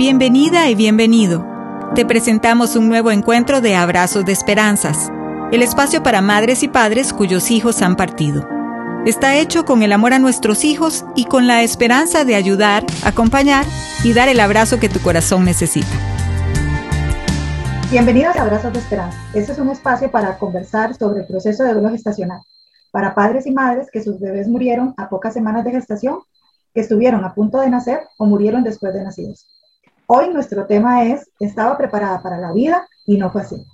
Bienvenida y bienvenido. Te presentamos un nuevo encuentro de Abrazos de Esperanzas, el espacio para madres y padres cuyos hijos han partido. Está hecho con el amor a nuestros hijos y con la esperanza de ayudar, acompañar y dar el abrazo que tu corazón necesita. Bienvenidos a Abrazos de Esperanza. Este es un espacio para conversar sobre el proceso de duelo gestacional para padres y madres que sus bebés murieron a pocas semanas de gestación, que estuvieron a punto de nacer o murieron después de nacidos. Hoy nuestro tema es, estaba preparada para la vida y no fue así.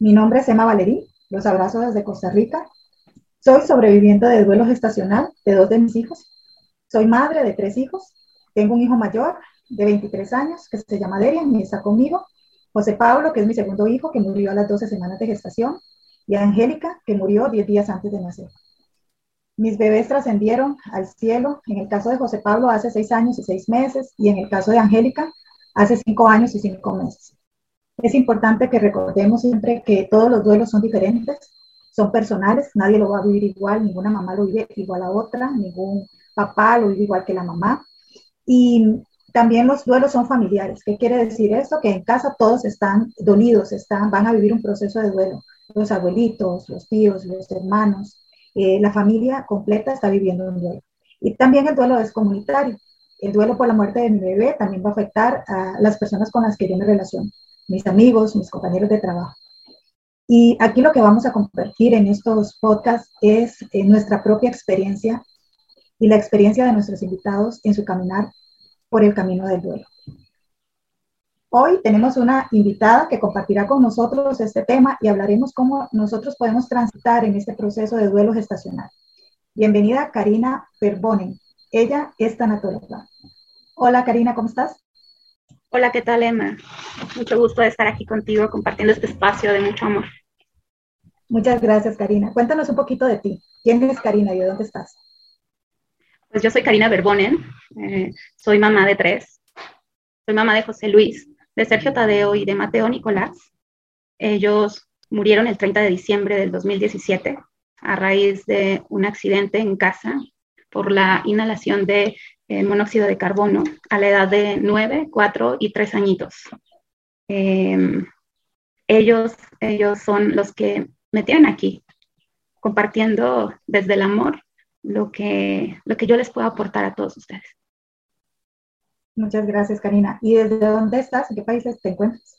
Mi nombre es Emma Valerí, los abrazo desde Costa Rica. Soy sobreviviente de duelo gestacional de dos de mis hijos. Soy madre de tres hijos. Tengo un hijo mayor de 23 años que se llama Derian y está conmigo. José Pablo, que es mi segundo hijo, que murió a las 12 semanas de gestación. Y Angélica, que murió 10 días antes de nacer. Mis bebés trascendieron al cielo, en el caso de José Pablo hace seis años y seis meses, y en el caso de Angélica hace cinco años y cinco meses. Es importante que recordemos siempre que todos los duelos son diferentes, son personales, nadie lo va a vivir igual, ninguna mamá lo vive igual a otra, ningún papá lo vive igual que la mamá. Y también los duelos son familiares. ¿Qué quiere decir esto? Que en casa todos están dolidos, están, van a vivir un proceso de duelo. Los abuelitos, los tíos, los hermanos, eh, la familia completa está viviendo un duelo. Y también el duelo es comunitario el duelo por la muerte de mi bebé también va a afectar a las personas con las que yo me relaciono, mis amigos, mis compañeros de trabajo. Y aquí lo que vamos a compartir en estos podcasts es eh, nuestra propia experiencia y la experiencia de nuestros invitados en su caminar por el camino del duelo. Hoy tenemos una invitada que compartirá con nosotros este tema y hablaremos cómo nosotros podemos transitar en este proceso de duelo gestacional. Bienvenida Karina Perbonen. Ella es tanatóloga. Hola Karina, ¿cómo estás? Hola, ¿qué tal Emma? Mucho gusto de estar aquí contigo compartiendo este espacio de mucho amor. Muchas gracias Karina. Cuéntanos un poquito de ti. ¿Quién es Karina y de dónde estás? Pues yo soy Karina Berbonen, eh, soy mamá de tres. Soy mamá de José Luis, de Sergio Tadeo y de Mateo Nicolás. Ellos murieron el 30 de diciembre del 2017 a raíz de un accidente en casa por la inhalación de eh, monóxido de carbono a la edad de 9, 4 y 3 añitos. Em, ellos, ellos son los que me tienen aquí, compartiendo desde el amor lo que, lo que yo les puedo aportar a todos ustedes. Muchas gracias, Karina. ¿Y desde dónde estás? ¿En qué países te encuentras?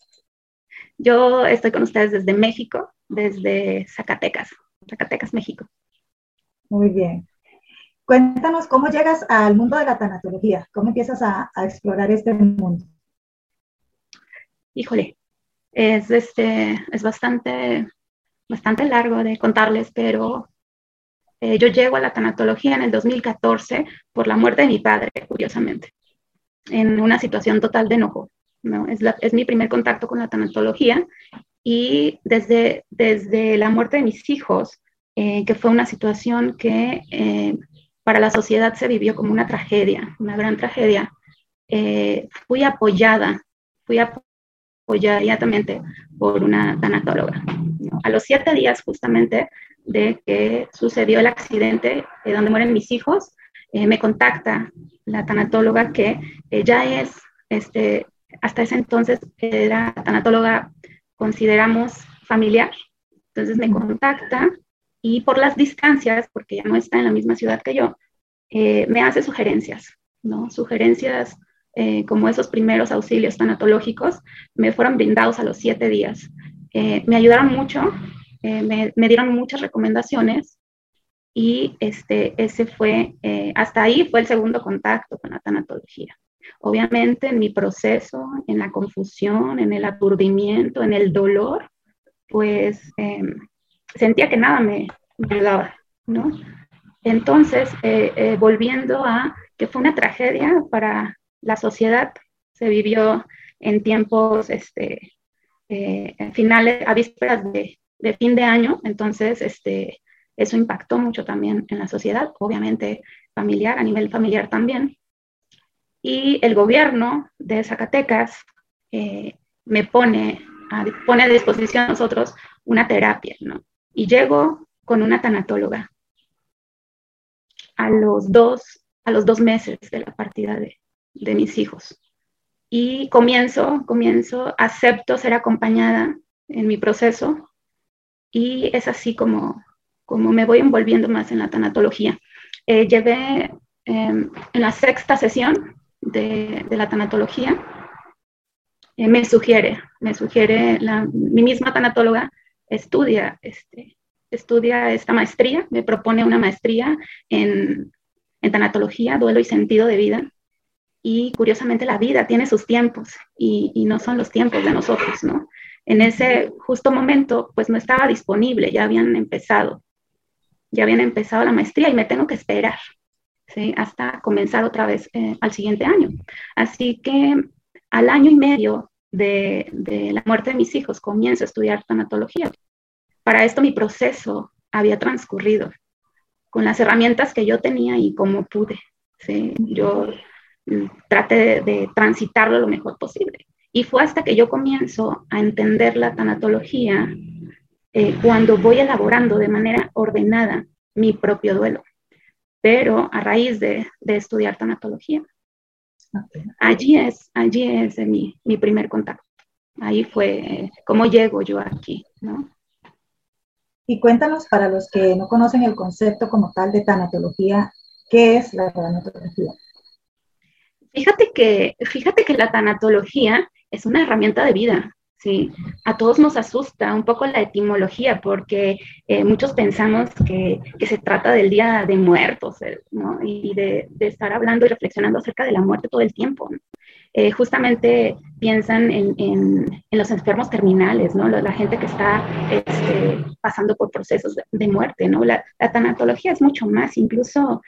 Yo estoy con ustedes desde México, desde Zacatecas, Zacatecas, México. Muy bien. Cuéntanos cómo llegas al mundo de la tanatología, cómo empiezas a, explorar este mundo. Híjole, es, este, es bastante, bastante largo de contarles, pero eh, yo llego a la tanatología en el 2014 por la muerte de mi padre, curiosamente, en una situación total de enojo. ¿no? Es, es mi primer contacto con la tanatología y desde, desde la muerte de mis hijos, eh, que fue una situación que eh, para la sociedad se vivió como una tragedia, una gran tragedia. Eh, fui apoyada, fui apoyada inmediatamente por una tanatóloga. A los siete días justamente de que sucedió el accidente de donde mueren mis hijos, eh, me contacta la tanatóloga que ya es, este, hasta ese entonces era tanatóloga, consideramos familiar. Entonces me contacta y por las distancias, porque ya no está en la misma ciudad que yo, eh, me hace sugerencias, ¿no? Sugerencias eh, como esos primeros auxilios tanatológicos me fueron brindados a los siete días. Eh, me ayudaron mucho, me, me, dieron muchas recomendaciones y este, ese fue, hasta ahí fue el segundo contacto con la tanatología. Obviamente en mi proceso, en la confusión, en el aturdimiento, en el dolor, pues sentía que nada me, ayudaba, ¿no? Entonces, eh, eh, volviendo a que fue una tragedia para la sociedad, se vivió en tiempos este, eh, finales, a vísperas de, fin de año, entonces este, eso impactó mucho también en la sociedad, obviamente familiar, a nivel familiar también. Y el gobierno de Zacatecas me pone a, pone a disposición a nosotros una terapia, ¿no? y llego con una tanatóloga a los dos, a los dos meses de la partida de, de mis hijos. y comienzo, comienzo, acepto ser acompañada en mi proceso y es así como, como me voy envolviendo más en la tanatología. Eh, llevé em, en la sexta sesión de, la tanatología, eh, me sugiere, me sugiere la, mi misma tanatóloga estudia, este, estudia esta maestría, me propone una maestría en, en tanatología, duelo y sentido de vida y curiosamente la vida tiene sus tiempos y, no son los tiempos de nosotros, ¿no? En ese justo momento, pues no estaba disponible, ya habían empezado, ya habían empezado la maestría y me tengo que esperar, ¿sí? Hasta comenzar otra vez eh, al siguiente año. Así que al año y medio de, de la muerte de mis hijos comienzo a estudiar tanatología. Para esto mi proceso había transcurrido con las herramientas que yo tenía y como pude. ¿sí? Yo trate de, transitarlo lo mejor posible. Y fue hasta que yo comienzo a entender la tanatología eh, cuando voy elaborando de manera ordenada mi propio duelo, pero a raíz de, estudiar tanatología. Allí es, allí es mi, mi primer contacto. Ahí fue eh, cómo llego yo aquí, ¿no? Y cuéntanos para los que no conocen el concepto como tal de tanatología, ¿qué es la tanatología? Fíjate que, fíjate que la tanatología es una herramienta de vida, ¿sí? A todos nos asusta un poco la etimología porque eh, muchos pensamos que, se trata del Día de Muertos, ¿no? Y de, estar hablando y reflexionando acerca de la muerte todo el tiempo. Eh, justamente piensan en, los enfermos terminales, ¿no? La, gente que está este, pasando por procesos de, muerte, ¿no? La, tanatología es mucho más, incluso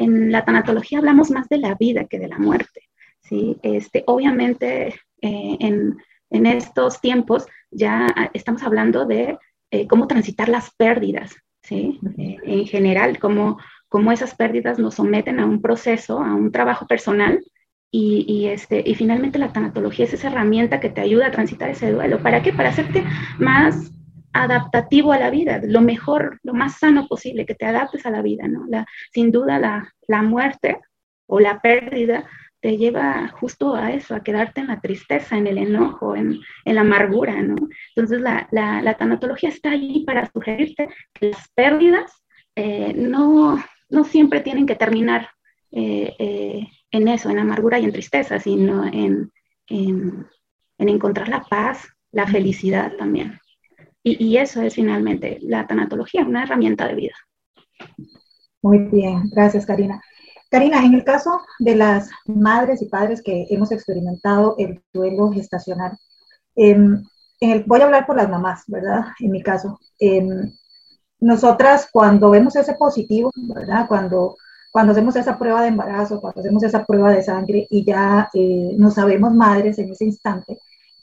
en la tanatología hablamos más de la vida que de la muerte. ¿sí? Este, obviamente, eh, en, en, estos tiempos ya estamos hablando de eh, cómo transitar las pérdidas, ¿sí? Eh, en general, cómo, cómo, esas pérdidas nos someten a un proceso, a un trabajo personal. Y, y, este, y finalmente la tanatología es esa herramienta que te ayuda a transitar ese duelo. ¿Para qué? Para hacerte más adaptativo a la vida, lo mejor, lo más sano posible, que te adaptes a la vida, ¿no? La, sin duda la, la muerte o la pérdida te lleva justo a eso, a quedarte en la tristeza, en el enojo, en, en la amargura, ¿no? Entonces la, la, la, tanatología está ahí para sugerirte que las pérdidas eh, no, no siempre tienen que terminar eh, eh, en eso, en amargura y en tristeza, sino en, en, en encontrar la paz, la felicidad también. Y, eso es finalmente la tanatología, una herramienta de vida. Muy bien, gracias Karina. Karina, en el caso de las madres y padres que hemos experimentado el duelo gestacional, em, voy a hablar por las mamás, ¿verdad? En mi caso, em, nosotras cuando vemos ese positivo, ¿verdad? Cuando, cuando hacemos esa prueba de embarazo, cuando hacemos esa prueba de sangre y ya eh, no sabemos madres en ese instante,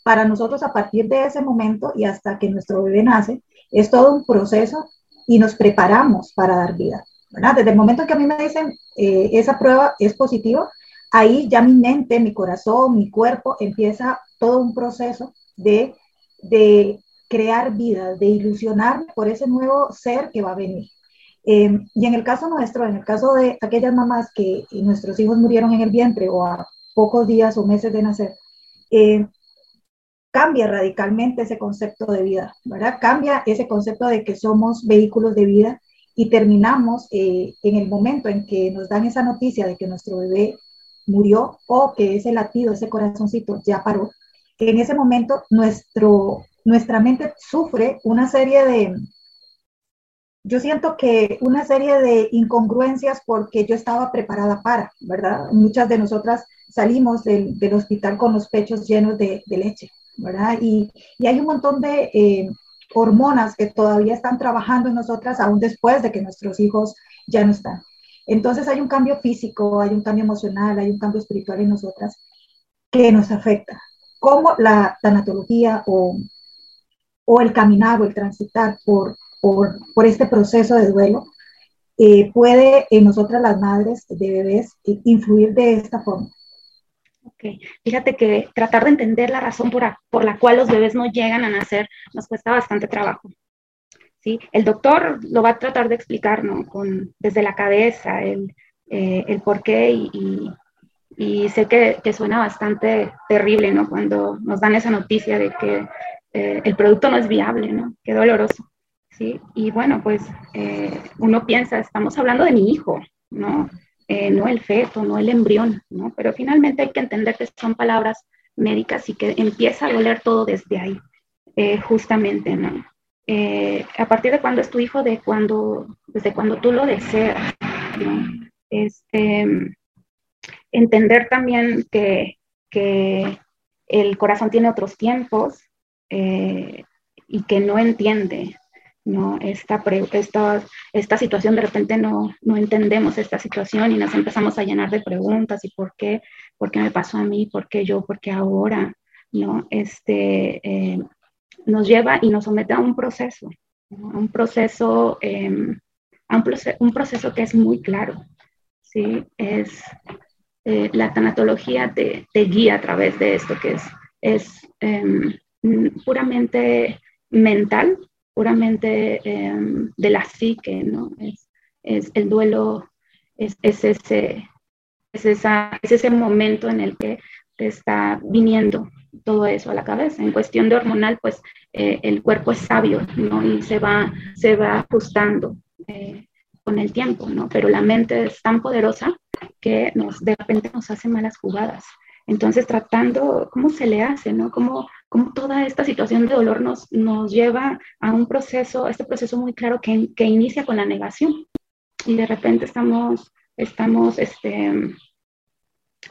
para nosotros a partir de ese momento y hasta que nuestro bebé nace, es todo un proceso y nos preparamos para dar vida. ¿verdad? Desde el momento que a mí me dicen eh, esa prueba es positiva, ahí ya mi mente, mi corazón, mi cuerpo empieza todo un proceso de, de crear vida, de ilusionarme por ese nuevo ser que va a venir. Em, y en el caso nuestro, en el caso de aquellas mamás que nuestros hijos murieron en el vientre o a pocos días o meses de nacer, eh, cambia radicalmente ese concepto de vida, ¿verdad? Cambia ese concepto de que somos vehículos de vida y terminamos eh, en el momento en que nos dan esa noticia de que nuestro bebé murió o que ese latido, ese corazoncito ya paró, en ese momento nuestro, nuestra mente sufre una serie de, yo siento que una serie de incongruencias porque yo estaba preparada para, ¿verdad? Muchas de nosotras salimos del, del hospital con los pechos llenos de, de leche, ¿verdad? Y, y hay un montón de eh, hormonas que todavía están trabajando en nosotras aún después de que nuestros hijos ya no están. Entonces hay un cambio físico, hay un cambio emocional, hay un cambio espiritual en nosotras que nos afecta. Como la tanatología o, o el caminar o el transitar por, por, por este proceso de duelo eh, puede en nosotras las madres de bebés influir de esta forma. Ok, fíjate que tratar de entender la razón por, por la cual los bebés no llegan a nacer nos cuesta bastante trabajo. ¿sí? El doctor lo va a tratar de explicar. Con, desde la cabeza, el, eh, el por y, sé que, que, suena bastante terrible, ¿no? Cuando nos dan esa noticia de que eh, el producto no es viable, ¿no? Qué doloroso, ¿sí? Y bueno, pues eh, uno piensa, estamos hablando de mi hijo, ¿no? Eh, no el feto, no el embrión, ¿no? Pero finalmente hay que entender que son palabras médicas y que empieza a doler todo desde ahí, justamente, ¿no? a partir de cuando es tu hijo, de cuando, desde cuando tú lo deseas, ¿no? Este, entender también que, que el corazón tiene otros tiempos eh, y que no entiende ¿no? Esta, esta, esta situación, de repente no, no entendemos esta situación y nos empezamos a llenar de preguntas y por qué, por qué me pasó a mí, por qué yo, por qué ahora, ¿no? Este, eh, nos lleva y nos somete a un proceso, a un proceso, em, a un, un, proceso que es muy claro, ¿sí? Es, eh, la tanatología te, te, guía a través de esto que es, es em, puramente mental, puramente em, de la psique, ¿no? Es, es el duelo, es, es, ese, es, esa, es ese momento en el que te está viniendo todo eso a la cabeza. En cuestión de hormonal, pues eh, el cuerpo es sabio, ¿no? Y se va, se va ajustando eh, con el tiempo, ¿no? Pero la mente es tan poderosa que nos, de repente nos hace malas jugadas. Entonces, tratando, ¿cómo se le hace, no? ¿Cómo, cómo toda esta situación de dolor nos, nos lleva a un proceso, este proceso muy claro que, que inicia con la negación. Y de repente estamos, estamos, este,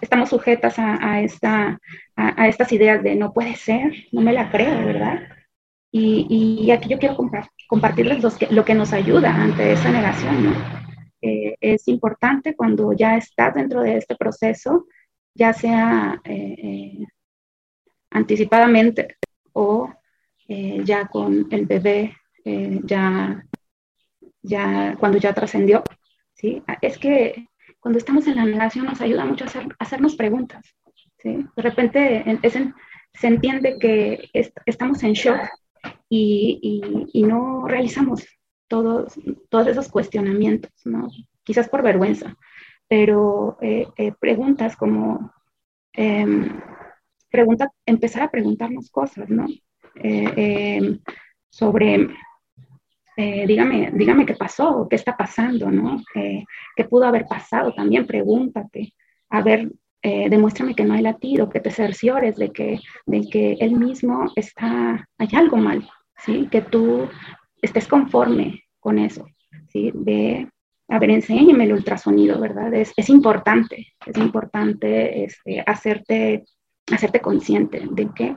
estamos sujetas a, a esta, a, a, estas ideas de no puede ser, no me la creo, ¿verdad? Y, y aquí yo quiero compartirles los que, lo que nos ayuda ante esa negación, ¿no? Eh, es importante cuando ya estás dentro de este proceso, ya sea eh, eh, anticipadamente o eh, ya con el bebé, eh, ya, ya cuando ya trascendió. ¿sí? Es que cuando estamos en la negación nos ayuda mucho a, hacer, hacernos preguntas. ¿sí? De repente se entiende que estamos en shock y, y, no realizamos todos, todos esos cuestionamientos, ¿no? quizás por vergüenza, pero eh, preguntas como... Em, empezar a preguntarnos cosas, ¿no? Eh, eh, sobre, eh, dígame, dígame qué pasó, qué está pasando, ¿no? ¿Qué pudo haber pasado? También pregúntate, a ver, demuéstrame que no hay latido, que te cerciores de que, de que él mismo está, hay algo mal, ¿sí? Que tú estés conforme con eso, ¿sí? De, a ver, enséñame el ultrasonido, ¿verdad? Es, es importante, es importante este, hacerte hacerte consciente de que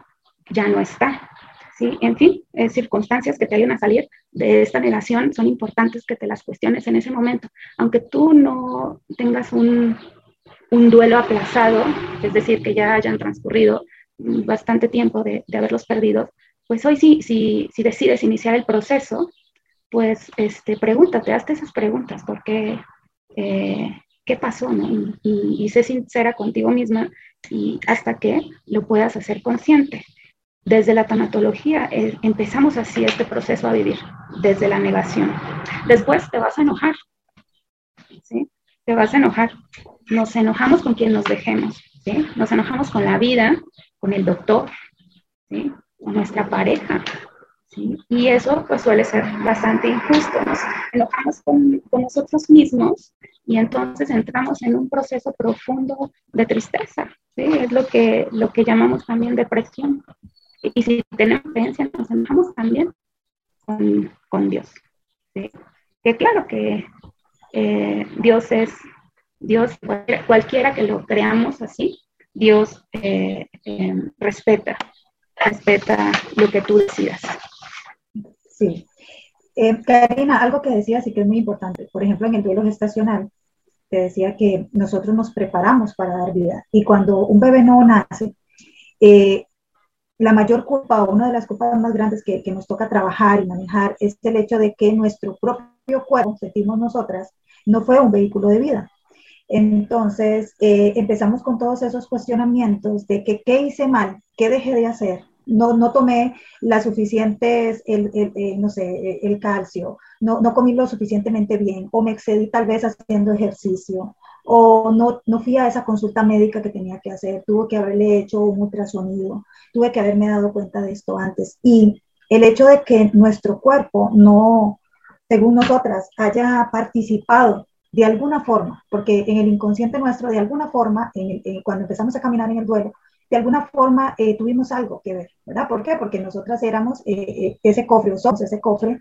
ya no está. ¿sí? En fin, circunstancias que te ayudan a salir de esta negación son importantes que te las cuestiones en ese momento. Aunque tú no tengas un, un duelo aplazado, es decir, que ya hayan transcurrido bastante tiempo de, de haberlos perdido, pues hoy sí, si, si decides iniciar el proceso, pues este, pregúntate, hazte esas preguntas, porque eh, qué pasó, ¿no? Y, y, sé sincera contigo misma y hasta que lo puedas hacer consciente. Desde la tanatología eh, empezamos así este proceso a vivir, desde la negación. Después te vas a enojar, ¿sí? Te vas a enojar. Nos enojamos con quien nos dejemos, ¿sí? Nos enojamos con la vida, con el doctor, ¿sí? Con nuestra pareja, ¿sí? Y eso pues suele ser bastante injusto. Nos enojamos con, con nosotros mismos y entonces entramos en un proceso profundo de tristeza, ¿sí? es lo que, lo que llamamos también depresión. Y, si tenemos creencia, nos enojamos también con, con Dios. Que claro que eh, Dios es, Dios, cualquiera que lo creamos así, Dios eh, eh, respeta, respeta lo que tú decidas. Sí. Karina, algo que decías y que es muy importante, por ejemplo, en el duelo gestacional, te decía que nosotros nos preparamos para dar vida. Y cuando un bebé no nace, eh, la mayor culpa o una de las culpas más grandes que, que, nos toca trabajar y manejar es el hecho de que nuestro propio cuerpo, sentimos nosotras, no fue un vehículo de vida. Entonces eh, empezamos con todos esos cuestionamientos de que qué hice mal, qué dejé de hacer, no, no tomé las suficientes, el, el, no sé, el calcio, no, no comí lo suficientemente bien, o me excedí tal vez haciendo ejercicio, o no, no fui a esa consulta médica que tenía que hacer, tuve que haberle hecho un ultrasonido, tuve que haberme dado cuenta de esto antes. Y el hecho de que nuestro cuerpo no, según nosotras, haya participado de alguna forma, porque en el inconsciente nuestro, de alguna forma, cuando empezamos a caminar en el duelo, de alguna forma eh, tuvimos algo que ver, ¿verdad? ¿Por qué? Porque nosotras éramos eh, eh, ese cofre, o somos ese cofre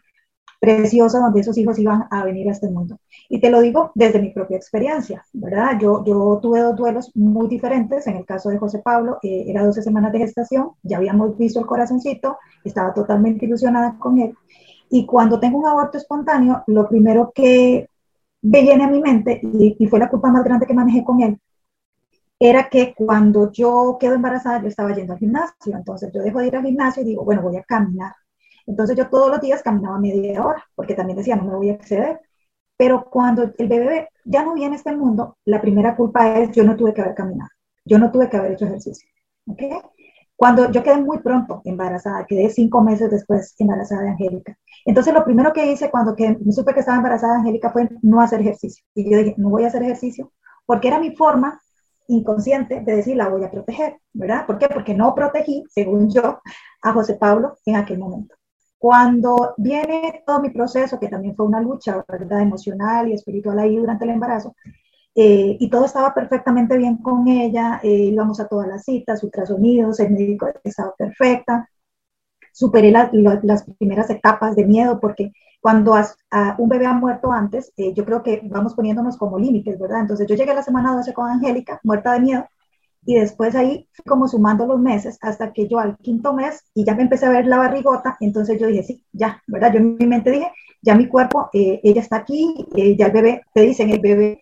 precioso donde esos hijos iban a venir a este mundo. Y te lo digo desde mi propia experiencia, ¿verdad? Yo, yo tuve dos duelos muy diferentes. En el caso de José Pablo, eh, era 12 semanas de gestación, ya habíamos visto el corazoncito, estaba totalmente ilusionada con él. Y cuando tengo un aborto espontáneo, lo primero que me viene a mi mente, y, y fue la culpa más grande que manejé con él, era que cuando yo quedo embarazada, yo estaba yendo al gimnasio. Entonces yo dejo de ir al gimnasio y digo, bueno, voy a caminar entonces yo todos los días caminaba media hora, porque también decía, no me voy a exceder. Pero cuando el bebé ya no viene a este mundo, la primera culpa es yo no tuve que haber caminado, yo no tuve que haber hecho ejercicio. ¿okay? Cuando yo quedé muy pronto embarazada, quedé cinco meses después embarazada de Angélica. Entonces lo primero que hice cuando que me supe que estaba embarazada de Angélica fue no hacer ejercicio. Y yo dije, no voy a hacer ejercicio, porque era mi forma inconsciente de decir, la voy a proteger, ¿verdad? ¿Por qué? Porque no protegí, según yo, a José Pablo en aquel momento. Cuando viene todo mi proceso, que también fue una lucha ¿verdad? emocional y espiritual ahí durante el embarazo, eh, y todo estaba perfectamente bien con ella, eh, íbamos a todas las citas, ultrasonidos, el médico estaba perfecta, superé las primeras etapas de miedo porque cuando un bebé ha muerto antes, eh, yo creo que vamos poniéndonos como límites, ¿verdad? Entonces yo llegué a la semana 12 con Angélica, muerta de miedo, y después ahí como sumando los meses hasta que yo al quinto mes y ya me empecé a ver la barrigota, entonces yo dije, sí, ya, ¿verdad? Yo en mi mente dije, ya mi cuerpo, eh, ella está aquí, eh, ya el bebé, te dicen el bebé.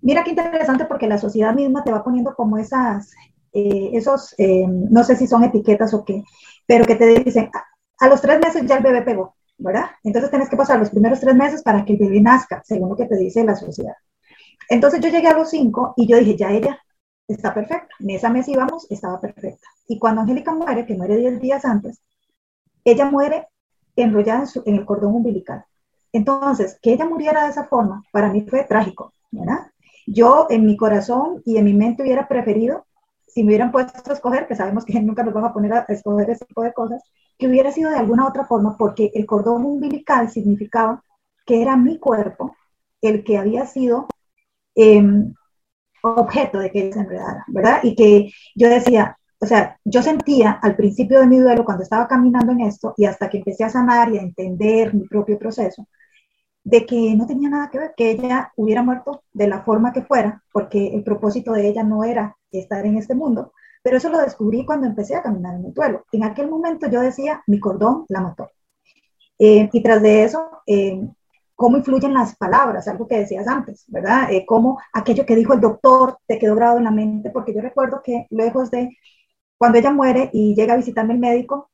Mira qué interesante porque la sociedad misma te va poniendo como esas, eh, esos, no sé si son etiquetas o qué, pero que te dicen, a, a los tres meses ya el bebé pegó, ¿verdad? Entonces tienes que pasar los primeros tres meses para que el bebé nazca, según lo que te dice la sociedad. Entonces yo llegué a los cinco y yo dije, ya ella está perfecta. En esa mes íbamos, estaba perfecta. Y cuando Angélica muere, que muere 10 días antes, ella muere enrollada en, el cordón umbilical. Entonces, que ella muriera de esa forma, para mí fue trágico, ¿verdad? Yo en mi corazón y en mi mente hubiera preferido, si me hubieran puesto a escoger, que sabemos que nunca nos vamos a poner a escoger ese tipo de cosas, que hubiera sido de alguna otra forma, porque el cordón umbilical significaba que era mi cuerpo el que había sido eh, objeto de que se enredara, ¿verdad? Y que yo decía, o sea, yo sentía al principio de mi duelo, cuando estaba caminando en esto, y hasta que empecé a sanar y a entender mi propio proceso, de que no tenía nada que ver, que ella hubiera muerto de la forma que fuera, porque el propósito de ella no era estar en este mundo, pero eso lo descubrí cuando empecé a caminar en el duelo. En aquel momento yo decía, mi cordón la mató. Eh, y tras de eso, eh, cómo influyen las palabras, algo que decías antes, ¿verdad? Eh, cómo aquello que dijo el doctor te quedó grabado en la mente, porque yo recuerdo que lejos de cuando ella muere y llega a visitarme el médico,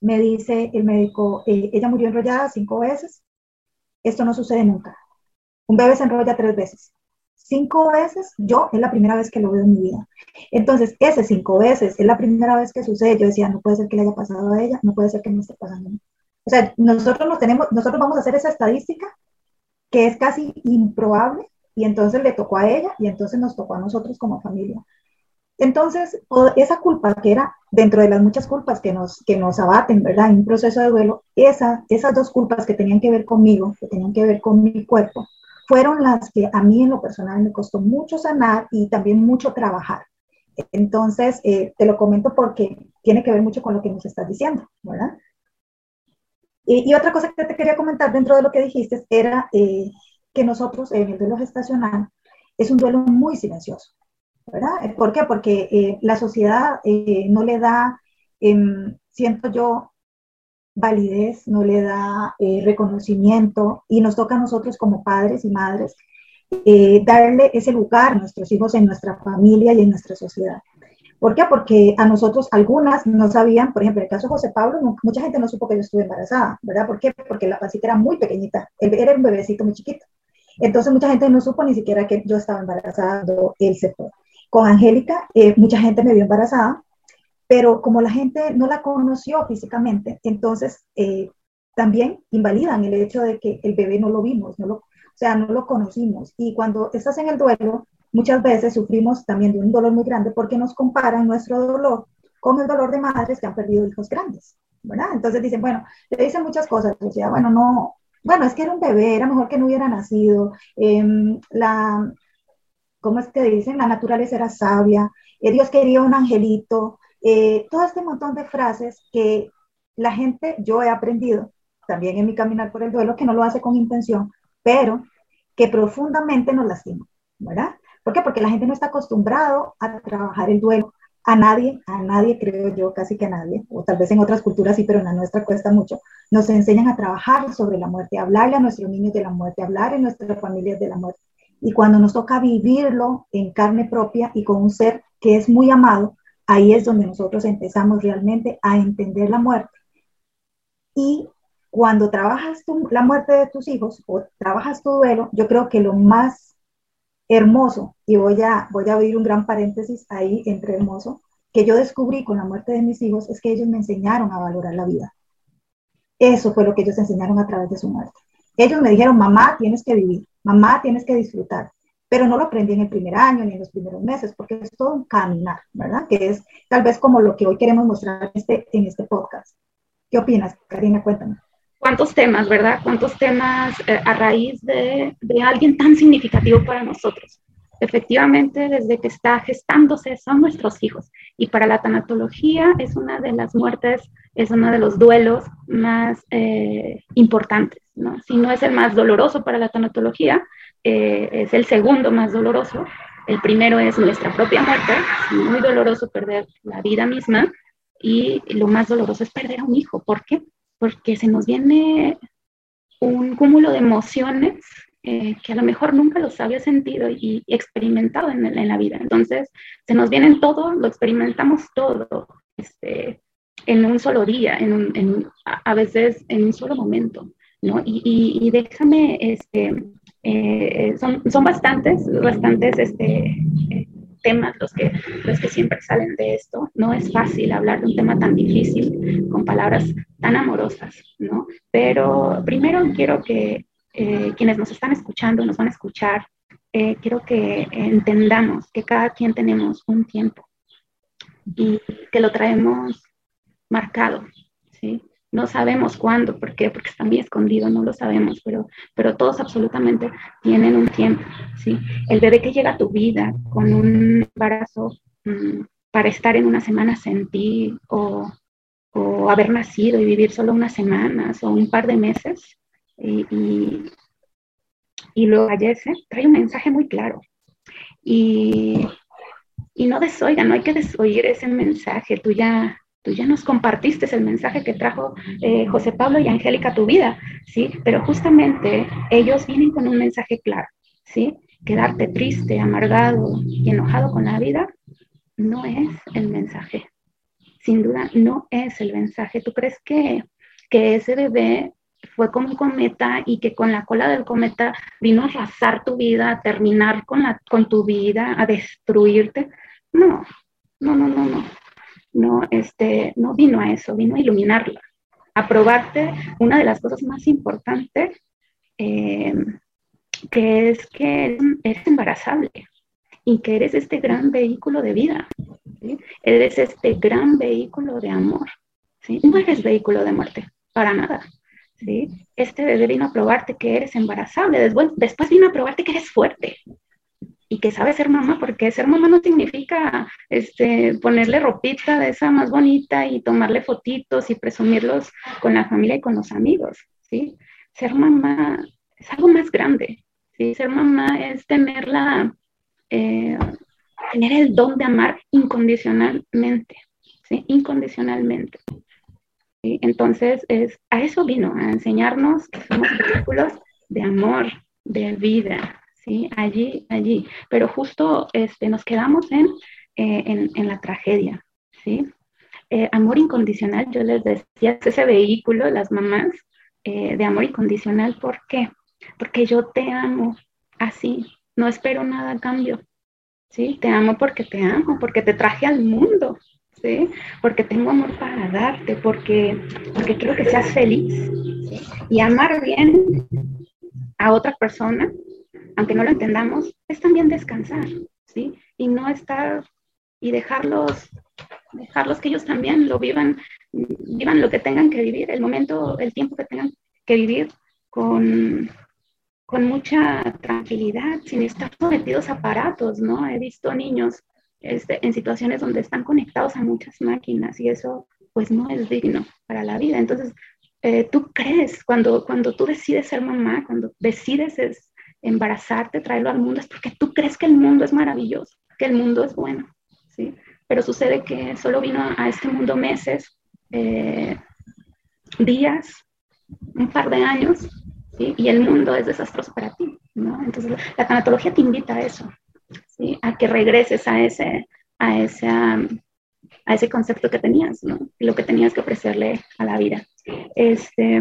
me dice el médico, eh, ella murió enrollada cinco veces, esto no sucede nunca. Un bebé se enrolla tres veces. Cinco veces, yo es la primera vez que lo veo en mi vida. Entonces, ese cinco veces es la primera vez que sucede. Yo decía, no puede ser que le haya pasado a ella, no puede ser que me esté pasando. O sea, nosotros, nos tenemos, nosotros vamos a hacer esa estadística que es casi improbable y entonces le tocó a ella y entonces nos tocó a nosotros como familia. Entonces, esa culpa que era dentro de las muchas culpas que nos, que nos abaten, ¿verdad? En un proceso de duelo, esa, esas dos culpas que tenían que ver conmigo, que tenían que ver con mi cuerpo, fueron las que a mí en lo personal me costó mucho sanar y también mucho trabajar. Entonces, eh, te lo comento porque tiene que ver mucho con lo que nos estás diciendo, ¿verdad? Y, otra cosa que te quería comentar dentro de lo que dijiste era eh, que nosotros en el duelo gestacional es un duelo muy silencioso, ¿verdad? ¿Por qué? Porque eh, la sociedad eh, no le da, em, siento yo, validez, no le da reconocimiento y nos toca a nosotros como padres y madres darle ese lugar a nuestros hijos en nuestra familia y en nuestra sociedad. ¿Por qué? Porque a nosotros algunas no sabían, por ejemplo, en el caso de José Pablo, mucha gente no supo que yo estuve embarazada, ¿verdad? ¿Por qué? Porque la pancita era muy pequeñita, él era un bebecito muy chiquito. Entonces mucha gente no supo ni siquiera que yo estaba embarazada él se fue. Con Angélica, eh, mucha gente me vio embarazada, pero como la gente no la conoció físicamente, entonces eh, también invalidan el hecho de que el bebé no lo vimos, no lo, o sea, no lo conocimos. Y cuando estás en el duelo, muchas veces sufrimos también de un dolor muy grande porque nos comparan nuestro dolor con el dolor de madres que han perdido hijos grandes, ¿verdad? Entonces dicen, bueno, le dicen muchas cosas, o sea, bueno, no, bueno, es que era un bebé, era mejor que no hubiera nacido, em, la, ¿cómo es que dicen? La naturaleza era sabia, eh, Dios quería un angelito, eh, todo este montón de frases que la gente, yo he aprendido también en mi caminar por el duelo, que no lo hace con intención, pero que profundamente nos lastima, ¿verdad? ¿Por qué? Porque la gente no está acostumbrado a trabajar el duelo. A nadie, a nadie creo yo, casi que a nadie, o tal vez en otras culturas sí, pero en la nuestra cuesta mucho, nos enseñan a trabajar sobre la muerte, a hablarle a nuestros niños de la muerte, a hablar en nuestras familias de la muerte. Y cuando nos toca vivirlo en carne propia y con un ser que es muy amado, ahí es donde nosotros empezamos realmente a entender la muerte. Y cuando trabajas la muerte de tus hijos o trabajas tu duelo, yo creo que lo más hermoso, y voy a, voy a abrir un gran paréntesis ahí entre hermoso, que yo descubrí con la muerte de mis hijos es que ellos me enseñaron a valorar la vida. Eso fue lo que ellos enseñaron a través de su muerte. Ellos me dijeron, mamá, tienes que vivir, mamá, tienes que disfrutar. Pero no lo aprendí en el primer año ni en los primeros meses, porque es todo un caminar, ¿verdad? Que es tal vez como lo que hoy queremos mostrar este, en este podcast. ¿Qué opinas, Karina? Cuéntame cuántos temas, ¿verdad? Cuántos temas eh, a raíz de, de, alguien tan significativo para nosotros. Efectivamente, desde que está gestándose son nuestros hijos. Y para la tanatología es una de las muertes, es uno de los duelos más eh, importantes. ¿No? Si no es el más doloroso para la tanatología, eh, es el segundo más doloroso. El primero es nuestra propia muerte, es muy doloroso perder la vida misma. Y lo más doloroso es perder a un hijo. ¿Por qué? porque se nos viene un cúmulo de emociones eh, que a lo mejor nunca los había sentido y experimentado en, la vida. Entonces, se nos vienen todo, lo experimentamos todo este, en un solo día, en, a veces en un solo momento. ¿No? Y, déjame, este, eh, son, son bastantes, bastantes este, temas los que, los que siempre salen de esto. No es fácil hablar de un tema tan difícil con palabras tan amorosas, ¿no? Pero primero quiero que eh, quienes nos están escuchando, nos van a escuchar, eh, quiero que entendamos que cada quien tenemos un tiempo y que lo traemos marcado, ¿sí? No sabemos cuándo, ¿por qué? Porque está muy escondido, no lo sabemos, pero, pero todos absolutamente tienen un tiempo, ¿sí? El bebé que llega a tu vida con un embarazo mm, para estar en una semana sin o, o, haber nacido y vivir solo unas semanas o un par de meses y, y, y fallece, trae un mensaje muy claro. Y, y no desoigan, no hay que desoír ese mensaje, tú ya Tú ya nos compartiste el mensaje que trajo eh, José Pablo y Angélica a tu vida, ¿sí? Pero justamente ellos vienen con un mensaje claro, ¿sí? Quedarte triste, amargado y enojado con la vida no es el mensaje. Sin duda, no es el mensaje. ¿Tú crees que, que ese bebé fue como un cometa y que con la cola del cometa vino a arrasar tu vida, a terminar con, la, con tu vida, a destruirte? No, no, no, no, no no, este, no vino a eso, vino a iluminarla, a probarte una de las cosas más importantes, eh, que es que eres embarazable y que eres este gran vehículo de vida, eres este gran vehículo de amor, ¿sí? no eres vehículo de muerte, para nada. ¿sí? Este bebé vino a probarte que eres embarazable, después, después vino a probarte que eres fuerte, y que sabe ser mamá, porque ser mamá no significa este, ponerle ropita de esa más bonita y tomarle fotitos y presumirlos con la familia y con los amigos, ¿sí? Ser mamá es algo más grande, ¿sí? Ser mamá es tenerla, eh, tener el don de amar incondicionalmente, ¿sí? Incondicionalmente. Entonces, es, a eso vino, a enseñarnos que somos vehículos de amor, de vida, Allí, allí. Pero justo este, nos quedamos en, eh, en, la tragedia. Eh, amor incondicional, yo les decía, es ese vehículo, las mamás, eh, de amor incondicional. ¿Por qué? Porque yo te amo así, no espero nada a cambio. Te amo porque te amo, porque te traje al mundo. Porque tengo amor para darte, porque, porque quiero que seas feliz. Y amar bien a otra persona, aunque no lo entendamos, es también descansar, ¿sí? Y no estar y dejarlos, dejarlos que ellos también lo vivan, vivan lo que tengan que vivir, el momento, el tiempo que tengan que vivir con, con mucha tranquilidad, sin estar sometidos a aparatos, ¿no? He visto niños este, en situaciones donde están conectados a muchas máquinas y eso pues no es digno para la vida. Entonces, eh, tú crees, cuando, cuando tú decides ser mamá, cuando decides es embarazarte, traerlo al mundo, es porque tú crees que el mundo es maravilloso, que el mundo es bueno, ¿sí? Pero sucede que solo vino a este mundo meses, eh, días, un par de años, ¿sí? Y el mundo es desastroso para ti, ¿no? Entonces, la tanatología te invita a eso, ¿sí? A que regreses a ese, a ese, a ese concepto que tenías, ¿no? Lo que tenías que ofrecerle a la vida. Este,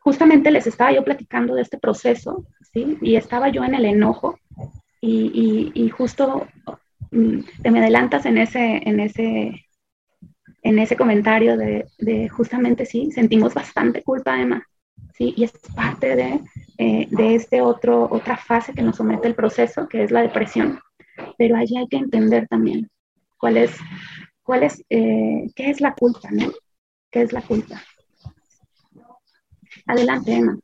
justamente les estaba yo platicando de este proceso, ¿sí? Y estaba yo en el enojo y, y, justo mm, te me adelantas en ese, en ese, en ese comentario de, justamente, sí, sentimos bastante culpa, Emma, ¿sí? Y es parte de, eh, de este otro, otra fase que nos somete el proceso, que es la depresión. Pero allí hay que entender también cuál es, cuál es, eh, qué es la culpa, ¿no? ¿Qué es la culpa? Adelante, Emma.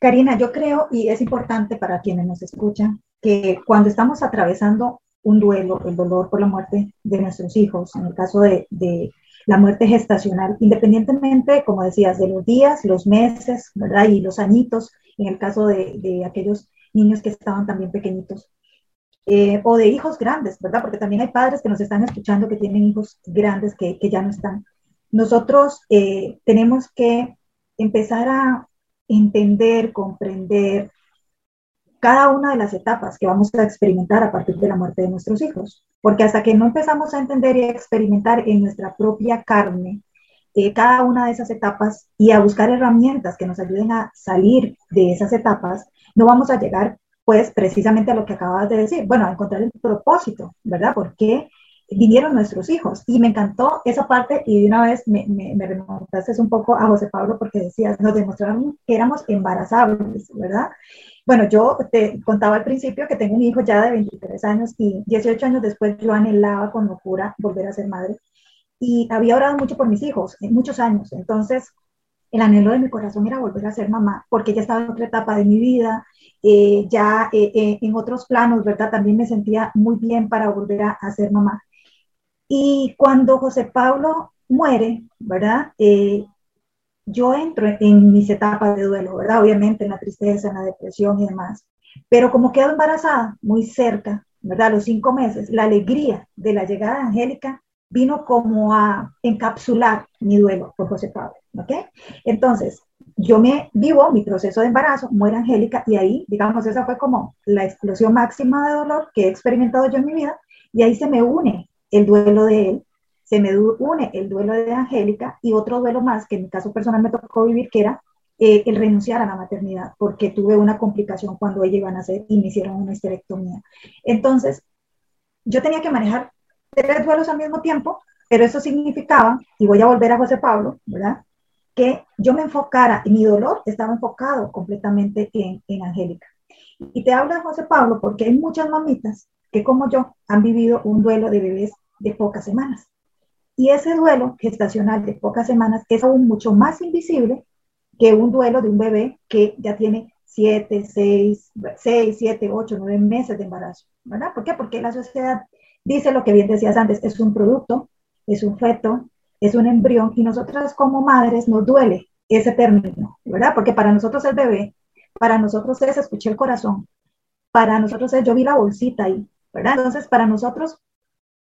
Karina, yo creo, y es importante para quienes nos escuchan, que cuando estamos atravesando un duelo, el dolor por la muerte de nuestros hijos, en el caso de, la muerte gestacional, independientemente, como decías, de los días, los meses, ¿verdad? Y los añitos, en el caso de, aquellos niños que estaban también pequeñitos, eh, o de hijos grandes, ¿verdad? Porque también hay padres que nos están escuchando que tienen hijos grandes que, ya no están. Nosotros eh, tenemos que empezar a entender, comprender cada una de las etapas que vamos a experimentar a partir de la muerte de nuestros hijos. Porque hasta que no empezamos a entender y a experimentar en nuestra propia carne eh, cada una de esas etapas y a buscar herramientas que nos ayuden a salir de esas etapas, no vamos a llegar pues precisamente a lo que acabas de decir, bueno, a encontrar el propósito, ¿verdad? Porque vinieron nuestros hijos. Y me encantó esa parte y de una vez me, me, me, remontaste un poco a José Pablo porque decías, nos demostraron que éramos embarazables, ¿verdad? Bueno, yo te contaba al principio que tengo un hijo ya de 23 años y 18 años después yo anhelaba con locura volver a ser madre y había orado mucho por mis hijos, en muchos años. Entonces, el anhelo de mi corazón era volver a ser mamá, porque ya estaba en otra etapa de mi vida, eh, ya eh, eh, en otros planos, ¿verdad? También me sentía muy bien para volver a, a ser mamá. Y cuando José Pablo muere, ¿verdad? Eh, yo entro en mis etapas de duelo, ¿verdad? Obviamente en la tristeza, en la depresión y demás. Pero como quedo embarazada, muy cerca, ¿verdad? los cinco meses, la alegría de la llegada de Angélica vino como a encapsular mi duelo por José Pablo, ¿ok? Entonces, yo me vivo mi proceso de embarazo, muere Angélica y ahí, digamos, esa fue como la explosión máxima de dolor que he experimentado yo en mi vida y ahí se me une el duelo de él, se me une el duelo de Angélica y otro duelo más que en mi caso personal me tocó vivir, que era eh, el renunciar a la maternidad, porque tuve una complicación cuando ella iba a nacer y me hicieron una histerectomía. Entonces, yo tenía que manejar tres duelos al mismo tiempo, pero eso significaba, y voy a volver a José Pablo, ¿verdad? Que yo me enfocara, y mi dolor estaba enfocado completamente en, en Angélica. Y te hablo de José Pablo porque hay muchas mamitas que como yo han vivido un duelo de bebés de pocas semanas. Y ese duelo gestacional de pocas semanas es aún mucho más invisible que un duelo de un bebé que ya tiene 7, 6, 6, 7, 8, 9 meses de embarazo. ¿Verdad? ¿Por qué? Porque la sociedad dice lo que bien decías antes, es un producto, es un feto, es un embrión y nosotras como madres nos duele ese término, ¿verdad? Porque para nosotros el bebé, para nosotros es escuchar el corazón, para nosotros es yo vi la bolsita ahí, ¿verdad? Entonces, para nosotros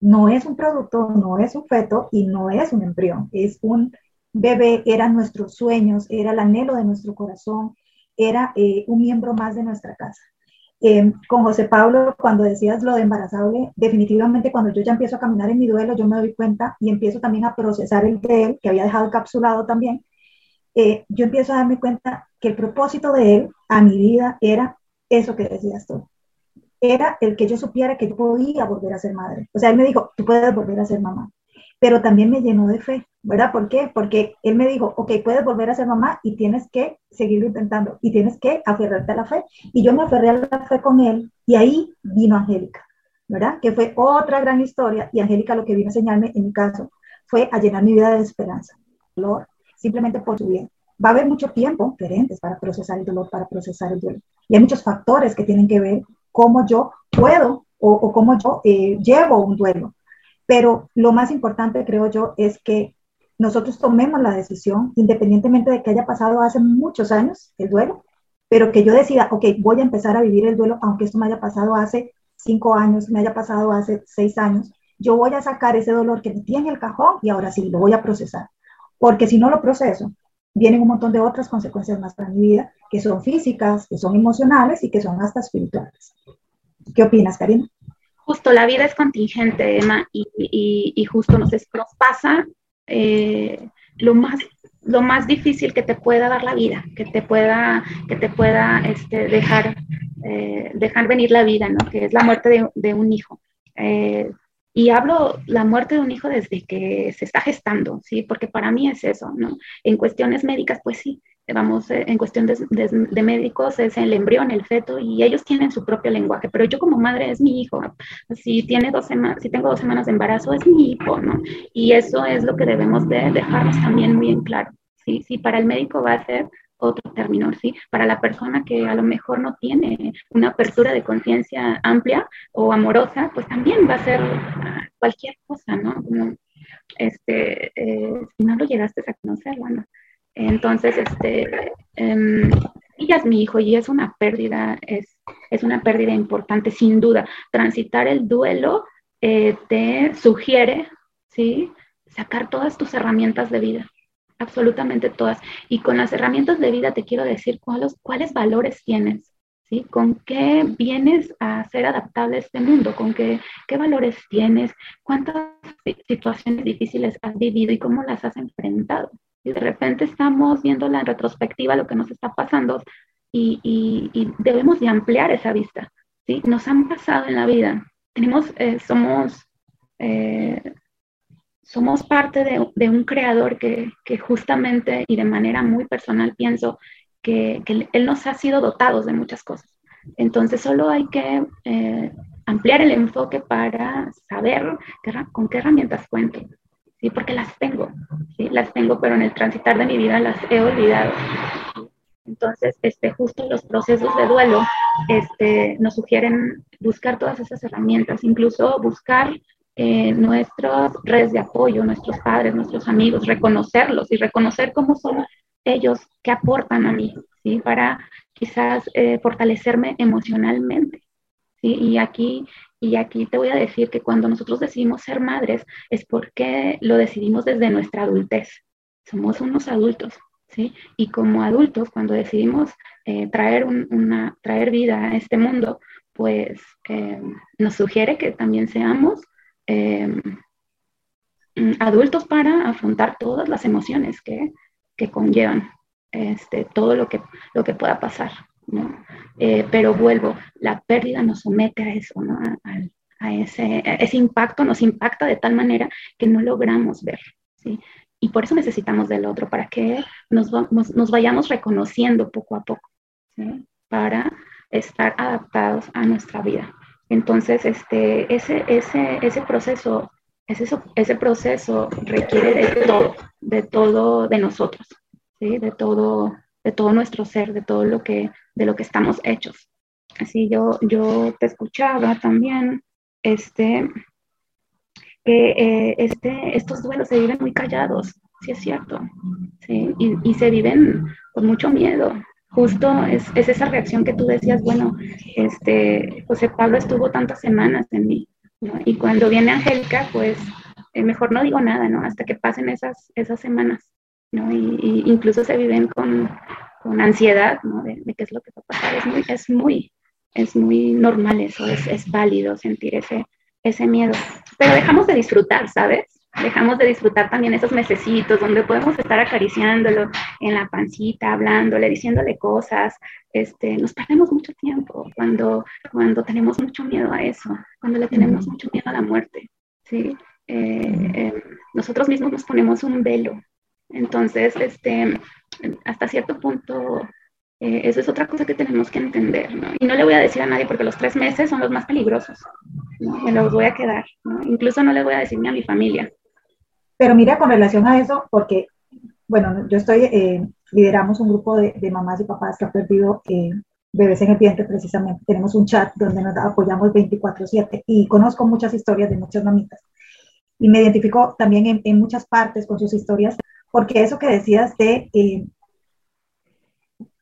no es un producto, no es un feto y no es un embrión, es un bebé, eran nuestros sueños, era el anhelo de nuestro corazón, era eh, un miembro más de nuestra casa. Em, con José Pablo, cuando decías lo de embarazable, definitivamente cuando yo ya empiezo a caminar en mi duelo, yo me doy cuenta y empiezo también a procesar el de él, que había dejado capsulado también, eh, yo empiezo a darme cuenta que el propósito de él a mi vida era eso que decías tú, era el que yo supiera que yo podía volver a ser madre. O sea, él me dijo, tú puedes volver a ser mamá. Pero también me llenó de fe, ¿verdad? ¿Por qué? Porque él me dijo, ok, puedes volver a ser mamá y tienes que seguirlo intentando y tienes que aferrarte a la fe. Y yo me aferré a la fe con él y ahí vino Angélica, ¿verdad? Que fue otra gran historia y Angélica lo que vino a enseñarme en mi caso fue a llenar mi vida de esperanza, dolor, simplemente por su bien. Va a haber mucho tiempo diferentes para procesar el dolor, para procesar el duelo. Y hay muchos factores que tienen que ver cómo yo puedo o, cómo yo eh, llevo un duelo. Pero lo más importante, creo yo, es que nosotros tomemos la decisión, independientemente de que haya pasado hace muchos años el duelo, pero que yo decida, ok, voy a empezar a vivir el duelo, aunque esto me haya pasado hace cinco años, me haya pasado hace seis años, yo voy a sacar ese dolor que me tiene en el cajón y ahora sí lo voy a procesar. Porque si no lo proceso, vienen un montón de otras consecuencias más para mi vida, que son físicas, que son emocionales y que son hasta espirituales. ¿Qué opinas, Karina? Justo, la vida es contingente, Emma, y, justo nos, nos pasa eh, lo más lo más difícil que te pueda dar la vida, que te pueda, que te pueda este, dejar, eh, dejar venir la vida, ¿no? que es la muerte de, un hijo. Eh, y hablo la muerte de un hijo desde que se está gestando, ¿sí? Porque para mí es eso, ¿no? En cuestiones médicas, pues sí, vamos, eh, en cuestión de, médicos es el embrión, el feto, y ellos tienen su propio lenguaje, pero yo como madre es mi hijo, si, tiene dos si tengo dos semanas de embarazo es mi hijo, ¿no? Y eso es lo que debemos de dejarnos también muy en claro, ¿sí? Si para el médico va a ser otro término, ¿sí? Para la persona que a lo mejor no tiene una apertura de conciencia amplia o amorosa, pues también va a ser ah, cualquier cosa, ¿no? este, eh, si no lo llegaste a conocer, bueno. Entonces, este, eh, ella es mi hijo y es una pérdida, es, es una pérdida importante, sin duda. Transitar el duelo eh, te sugiere, ¿sí? Sacar todas tus herramientas de vida absolutamente todas. Y con las herramientas de vida te quiero decir cuáles, cuáles valores tienes, ¿sí? Con qué vienes a ser adaptable a este mundo, con qué, qué valores tienes, cuántas situaciones difíciles has vivido y cómo las has enfrentado. Y de repente estamos viendo la retrospectiva, lo que nos está pasando, y, y, debemos de ampliar esa vista, ¿sí? Nos han pasado en la vida. Tenemos, eh, somos... Eh, somos parte de, un creador que, justamente y de manera muy personal pienso que, Él nos ha sido dotados de muchas cosas. Entonces solo hay que eh, ampliar el enfoque para saber con qué herramientas cuento. ¿sí? Porque las tengo, ¿sí? las tengo, pero en el transitar de mi vida las he olvidado. Entonces, este, justo los procesos de duelo este, nos sugieren buscar todas esas herramientas, incluso buscar eh, nuestras redes de apoyo, nuestros padres, nuestros amigos, reconocerlos y reconocer cómo son ellos que aportan a mí, ¿sí? Para quizás eh, fortalecerme emocionalmente, ¿sí? Y aquí, y aquí te voy a decir que cuando nosotros decidimos ser madres es porque lo decidimos desde nuestra adultez. Somos unos adultos, ¿sí? Y como adultos, cuando decidimos eh, traer, una, traer vida a este mundo, pues nos sugiere que también seamos Em, adultos para afrontar todas las emociones que, que conllevan este, todo lo que, lo que pueda pasar. ¿no? Eh, pero vuelvo, la pérdida nos somete a eso, ¿no? a, ese, ese, impacto, nos impacta de tal manera que no logramos ver. ¿sí? Y por eso necesitamos del otro, para que nos, nos vayamos reconociendo poco a poco, ¿sí? para estar adaptados a nuestra vida. Entonces, este, ese, ese, ese proceso, ese, ese proceso requiere de todo, de todo de nosotros, ¿sí? de, todo, de todo nuestro ser, de todo lo que, de lo que estamos hechos. Así yo, yo te escuchaba también, este, que eh, este, estos duelos se viven muy callados, sí es cierto, ¿sí? Y, y se viven con mucho miedo, justo es, es, esa reacción que tú decías, bueno, este, José Pablo estuvo tantas semanas en mí. Y cuando viene Angélica, pues eh, mejor no digo nada, ¿no? Hasta que pasen esas, esas semanas, ¿no? Y, incluso se viven con, con ansiedad, ¿no? De, de, qué es lo que va a pasar. Es muy, es muy, es muy normal eso, es, es válido sentir ese, ese miedo. Pero dejamos de disfrutar, ¿sabes? Dejamos de disfrutar también esos mesecitos donde podemos estar acariciándolo en la pancita, hablándole, diciéndole cosas. Este, nos perdemos mucho tiempo cuando, cuando tenemos mucho miedo a eso, cuando le tenemos mucho miedo a la muerte. ¿sí? Eh, em, nosotros mismos nos ponemos un velo. Entonces, este, hasta cierto punto, eh, eso es otra cosa que tenemos que entender, ¿no? Y no le voy a decir a nadie porque los tres meses son los más peligrosos, ¿no? Me los voy a quedar, ¿no? Incluso no le voy a decir ni a mi familia. Pero mira, con relación a eso, porque, bueno, yo estoy, eh, lideramos un grupo de, de, mamás y papás que han perdido eh, bebés en el vientre precisamente. Tenemos un chat donde nos apoyamos 24/7 y conozco muchas historias de muchas mamitas. Y me identifico también en, en muchas partes con sus historias, porque eso que decías de eh,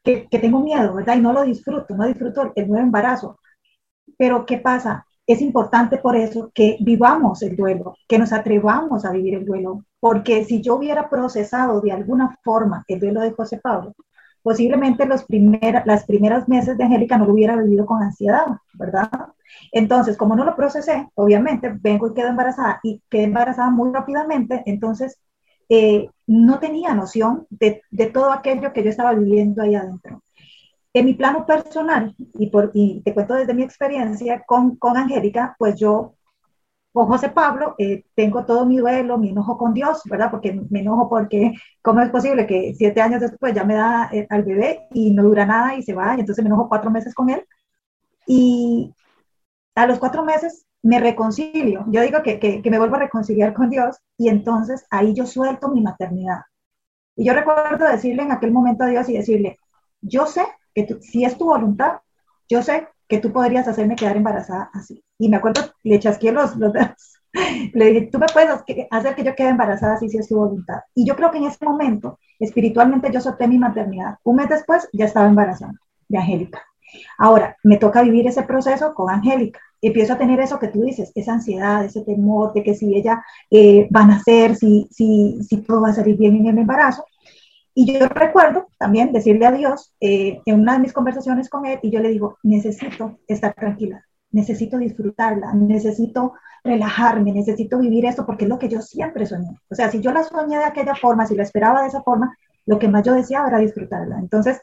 que, que, tengo miedo, ¿verdad? Y no lo disfruto, no disfruto el nuevo embarazo. Pero ¿qué pasa? Es importante por eso que vivamos el duelo, que nos atrevamos a vivir el duelo, porque si yo hubiera procesado de alguna forma el duelo de José Pablo, posiblemente los primer, las primeras meses de Angélica no lo hubiera vivido con ansiedad, ¿verdad? Entonces, como no lo procesé, obviamente vengo y quedo embarazada y quedé embarazada muy rápidamente, entonces eh, no tenía noción de, de, todo aquello que yo estaba viviendo ahí adentro. En mi plano personal, y, por, y te cuento desde mi experiencia con, con Angélica, pues yo con José Pablo eh, tengo todo mi duelo, mi enojo con Dios, ¿verdad? Porque me enojo porque, ¿cómo es posible que siete años después ya me da eh, al bebé y no dura nada y se va? Y entonces me enojo cuatro meses con él. Y a los cuatro meses me reconcilio. Yo digo que, que, que me vuelvo a reconciliar con Dios y entonces ahí yo suelto mi maternidad. Y yo recuerdo decirle en aquel momento a Dios y decirle, yo sé que tú, si es tu voluntad, yo sé que tú podrías hacerme quedar embarazada así. Y me acuerdo, le chasqué los, los dedos. Le dije, tú me puedes hacer que yo quede embarazada así si es tu voluntad. Y yo creo que en ese momento, espiritualmente, yo solté mi maternidad. Un mes después, ya estaba embarazada de Angélica. Ahora, me toca vivir ese proceso con Angélica. Empiezo a tener eso que tú dices, esa ansiedad, ese temor de que si ella eh, va a nacer, si, si, si todo va a salir bien en el embarazo. Y yo recuerdo también decirle a Dios eh, en una de mis conversaciones con Él, y yo le digo, necesito estar tranquila, necesito disfrutarla, necesito relajarme, necesito vivir esto, porque es lo que yo siempre soñé. O sea, si yo la soñé de aquella forma, si la esperaba de esa forma, lo que más yo deseaba era disfrutarla. Entonces,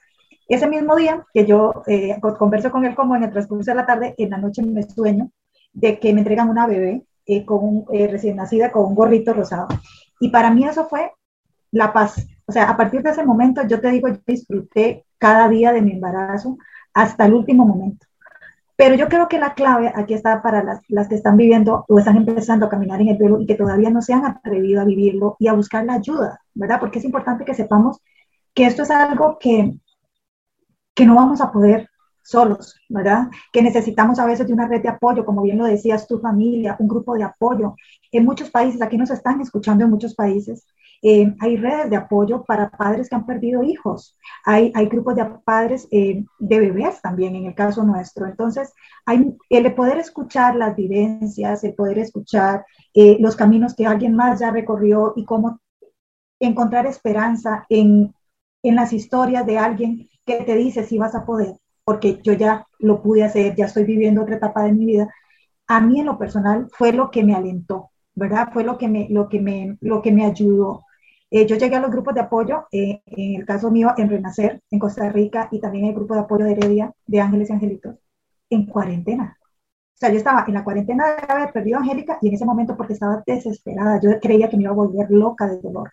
ese mismo día que yo eh, converso con él como en el transcurso de la tarde, en la noche me sueño de que me entregan una bebé eh, con un, recién nacida con un gorrito rosado. Y para mí eso fue la paz. O sea, a partir de ese momento, yo te digo, yo disfruté cada día de mi embarazo hasta el último momento. Pero yo creo que la clave aquí está para las, las, que están viviendo o están empezando a caminar en el duelo y que todavía no se han atrevido a vivirlo y a buscar la ayuda, ¿verdad? Porque es importante que sepamos que esto es algo que, que no vamos a poder solos, ¿verdad? Que necesitamos a veces de una red de apoyo, como bien lo decías, tu familia, un grupo de apoyo. En muchos países, aquí nos están escuchando en muchos países, eh, hay redes de apoyo para padres que han perdido hijos, hay, hay grupos de padres eh, de bebés también, en el caso nuestro. Entonces, hay el poder escuchar las vivencias, el poder escuchar eh, los caminos que alguien más ya recorrió y cómo encontrar esperanza en, en las historias de alguien que te dice si vas a poder, porque yo ya lo pude hacer, ya estoy viviendo otra etapa de mi vida. A mí en lo personal fue lo que me alentó, ¿verdad? Fue lo que me, lo que me, lo que me ayudó. Eh, yo llegué a los grupos de apoyo, eh, en el caso mío, en Renacer, en Costa Rica, y también el grupo de apoyo de Heredia, de Ángeles y Angelitos, en cuarentena. O sea, yo estaba en la cuarentena de haber perdido a Angélica y en ese momento porque estaba desesperada, yo creía que me iba a volver loca de dolor.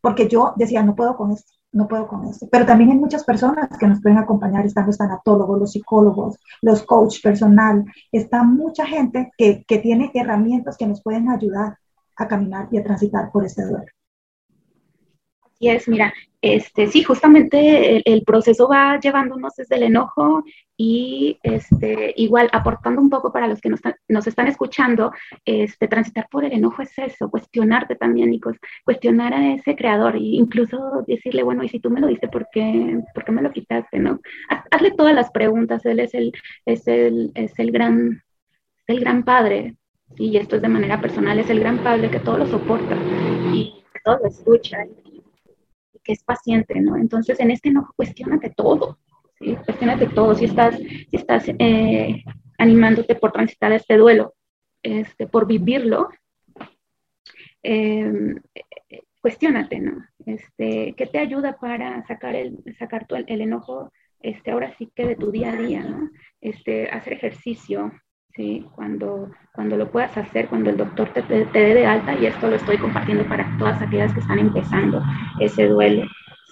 Porque yo decía, no puedo con esto no puedo con esto. Pero también hay muchas personas que nos pueden acompañar, están los tanatólogos, los psicólogos, los coach personal, está mucha gente que, que tiene herramientas que nos pueden ayudar a caminar y a transitar por este duelo. Así es, mira, este, sí, justamente el, proceso va llevándonos desde el enojo y este, igual aportando un poco para los que nos, nos, están escuchando, este, transitar por el enojo es eso, cuestionarte también, y cuestionar a ese creador e incluso decirle, bueno, y si tú me lo diste, ¿por qué, ¿por qué me lo quitaste? ¿no? Hazle todas las preguntas, él es el, es el, es el, gran, el gran padre, y esto es de manera personal, es el gran padre que todo lo soporta y todo lo escucha que es paciente, ¿no? Entonces, en este enojo, cuestionate todo, ¿sí? Cuestionate todo, si estás, si estás eh, animándote por transitar este duelo, este, por vivirlo, eh, cuestionate, ¿no? Este, ¿Qué te ayuda para sacar, el, sacar tu, el, enojo, este, ahora sí que de tu día a día, ¿no? Este, hacer ejercicio, ¿sí? Cuando, cuando lo puedas hacer, cuando el doctor te, te, dé de alta, y esto lo estoy compartiendo para todas aquellas que están empezando ese duelo,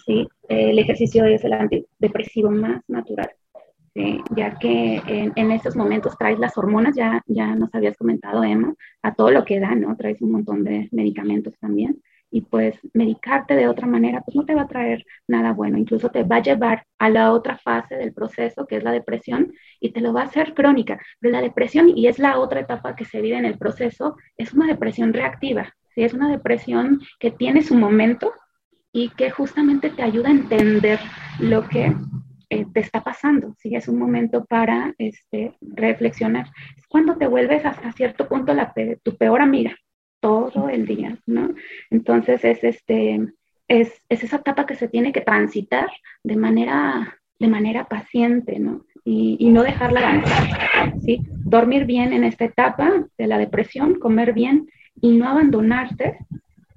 ¿sí? El ejercicio es el antidepresivo más natural, ya que en, en, estos momentos traes las hormonas, ya, ya nos habías comentado, Emma, a todo lo que da, ¿no? Traes un montón de medicamentos también pues medicarte de otra manera, pues no te va a traer nada bueno, incluso te va a llevar a la otra fase del proceso, que es la depresión, y te lo va a hacer crónica. Pero la depresión, y es la otra etapa que se vive en el proceso, es una depresión reactiva, ¿sí? es una depresión que tiene su momento y que justamente te ayuda a entender lo que eh, te está pasando, ¿sí? es un momento para este, reflexionar. Es cuando te vuelves hasta cierto punto la, tu peor amiga, todo el día, ¿no? Entonces es, este, es, es, esa etapa que se tiene que transitar de manera, de manera paciente, ¿no? Y, y, no dejarla avanzar, ¿sí? Dormir bien en esta etapa de la depresión, comer bien y no abandonarte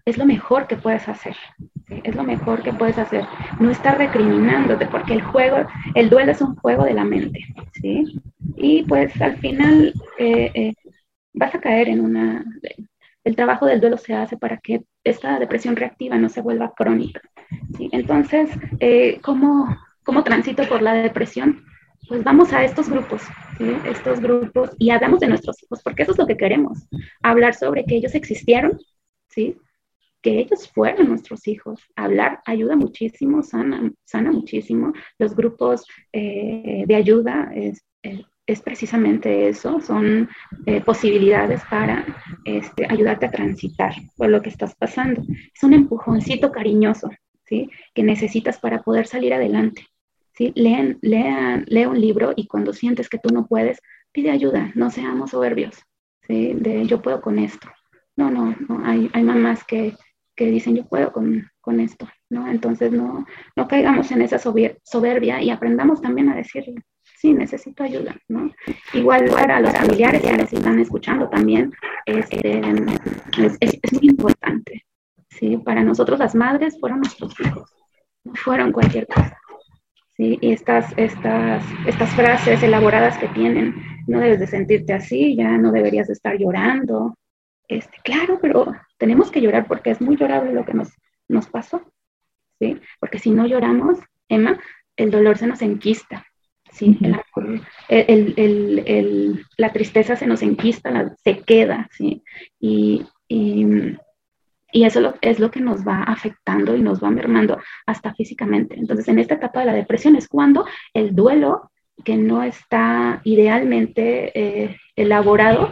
es lo mejor que puedes hacer, ¿sí? es lo mejor que puedes hacer. No estar recriminándote, porque el juego, el duelo es un juego de la mente, ¿sí? Y pues al final eh, eh, vas a caer en una, el trabajo del duelo se hace para que esta depresión reactiva no se vuelva crónica. Entonces, eh, ¿cómo, ¿cómo, transito por la depresión? Pues vamos a estos grupos, estos grupos, y hablamos de nuestros hijos, porque eso es lo que queremos, hablar sobre que ellos existieron, ¿sí? que ellos fueron nuestros hijos. Hablar ayuda muchísimo, sana, sana muchísimo. Los grupos eh, de ayuda es, eh, es precisamente eso, son eh, posibilidades para este, ayudarte a transitar por lo que estás pasando. Es un empujoncito cariñoso, ¿sí? Que necesitas para poder salir adelante. ¿sí? Leen, lean, lee un libro y cuando sientes que tú no puedes, pide ayuda, no seamos soberbios, ¿sí? De yo puedo con esto. No, no, no, hay, hay mamás que, que dicen yo puedo con, con esto, ¿no? Entonces no, no caigamos en esa soberbia y aprendamos también a decirle, sí, necesito ayuda, ¿no? Igual para los familiares que están escuchando también, este, es, es, muy importante, ¿sí? Para nosotros las madres fueron nuestros hijos, no fueron cualquier cosa. ¿Sí? Y estas, estas, estas frases elaboradas que tienen, no debes de sentirte así, ya no deberías de estar llorando. Este, claro, pero tenemos que llorar porque es muy llorable lo que nos, nos pasó, ¿sí? Porque si no lloramos, Emma, el dolor se nos enquista, ¿sí? El, el, el, la tristeza se nos enquista, se queda, ¿sí? Y, y, y eso es lo que nos va afectando y nos va mermando hasta físicamente. Entonces, en esta etapa de la depresión es cuando el duelo que no está idealmente eh, elaborado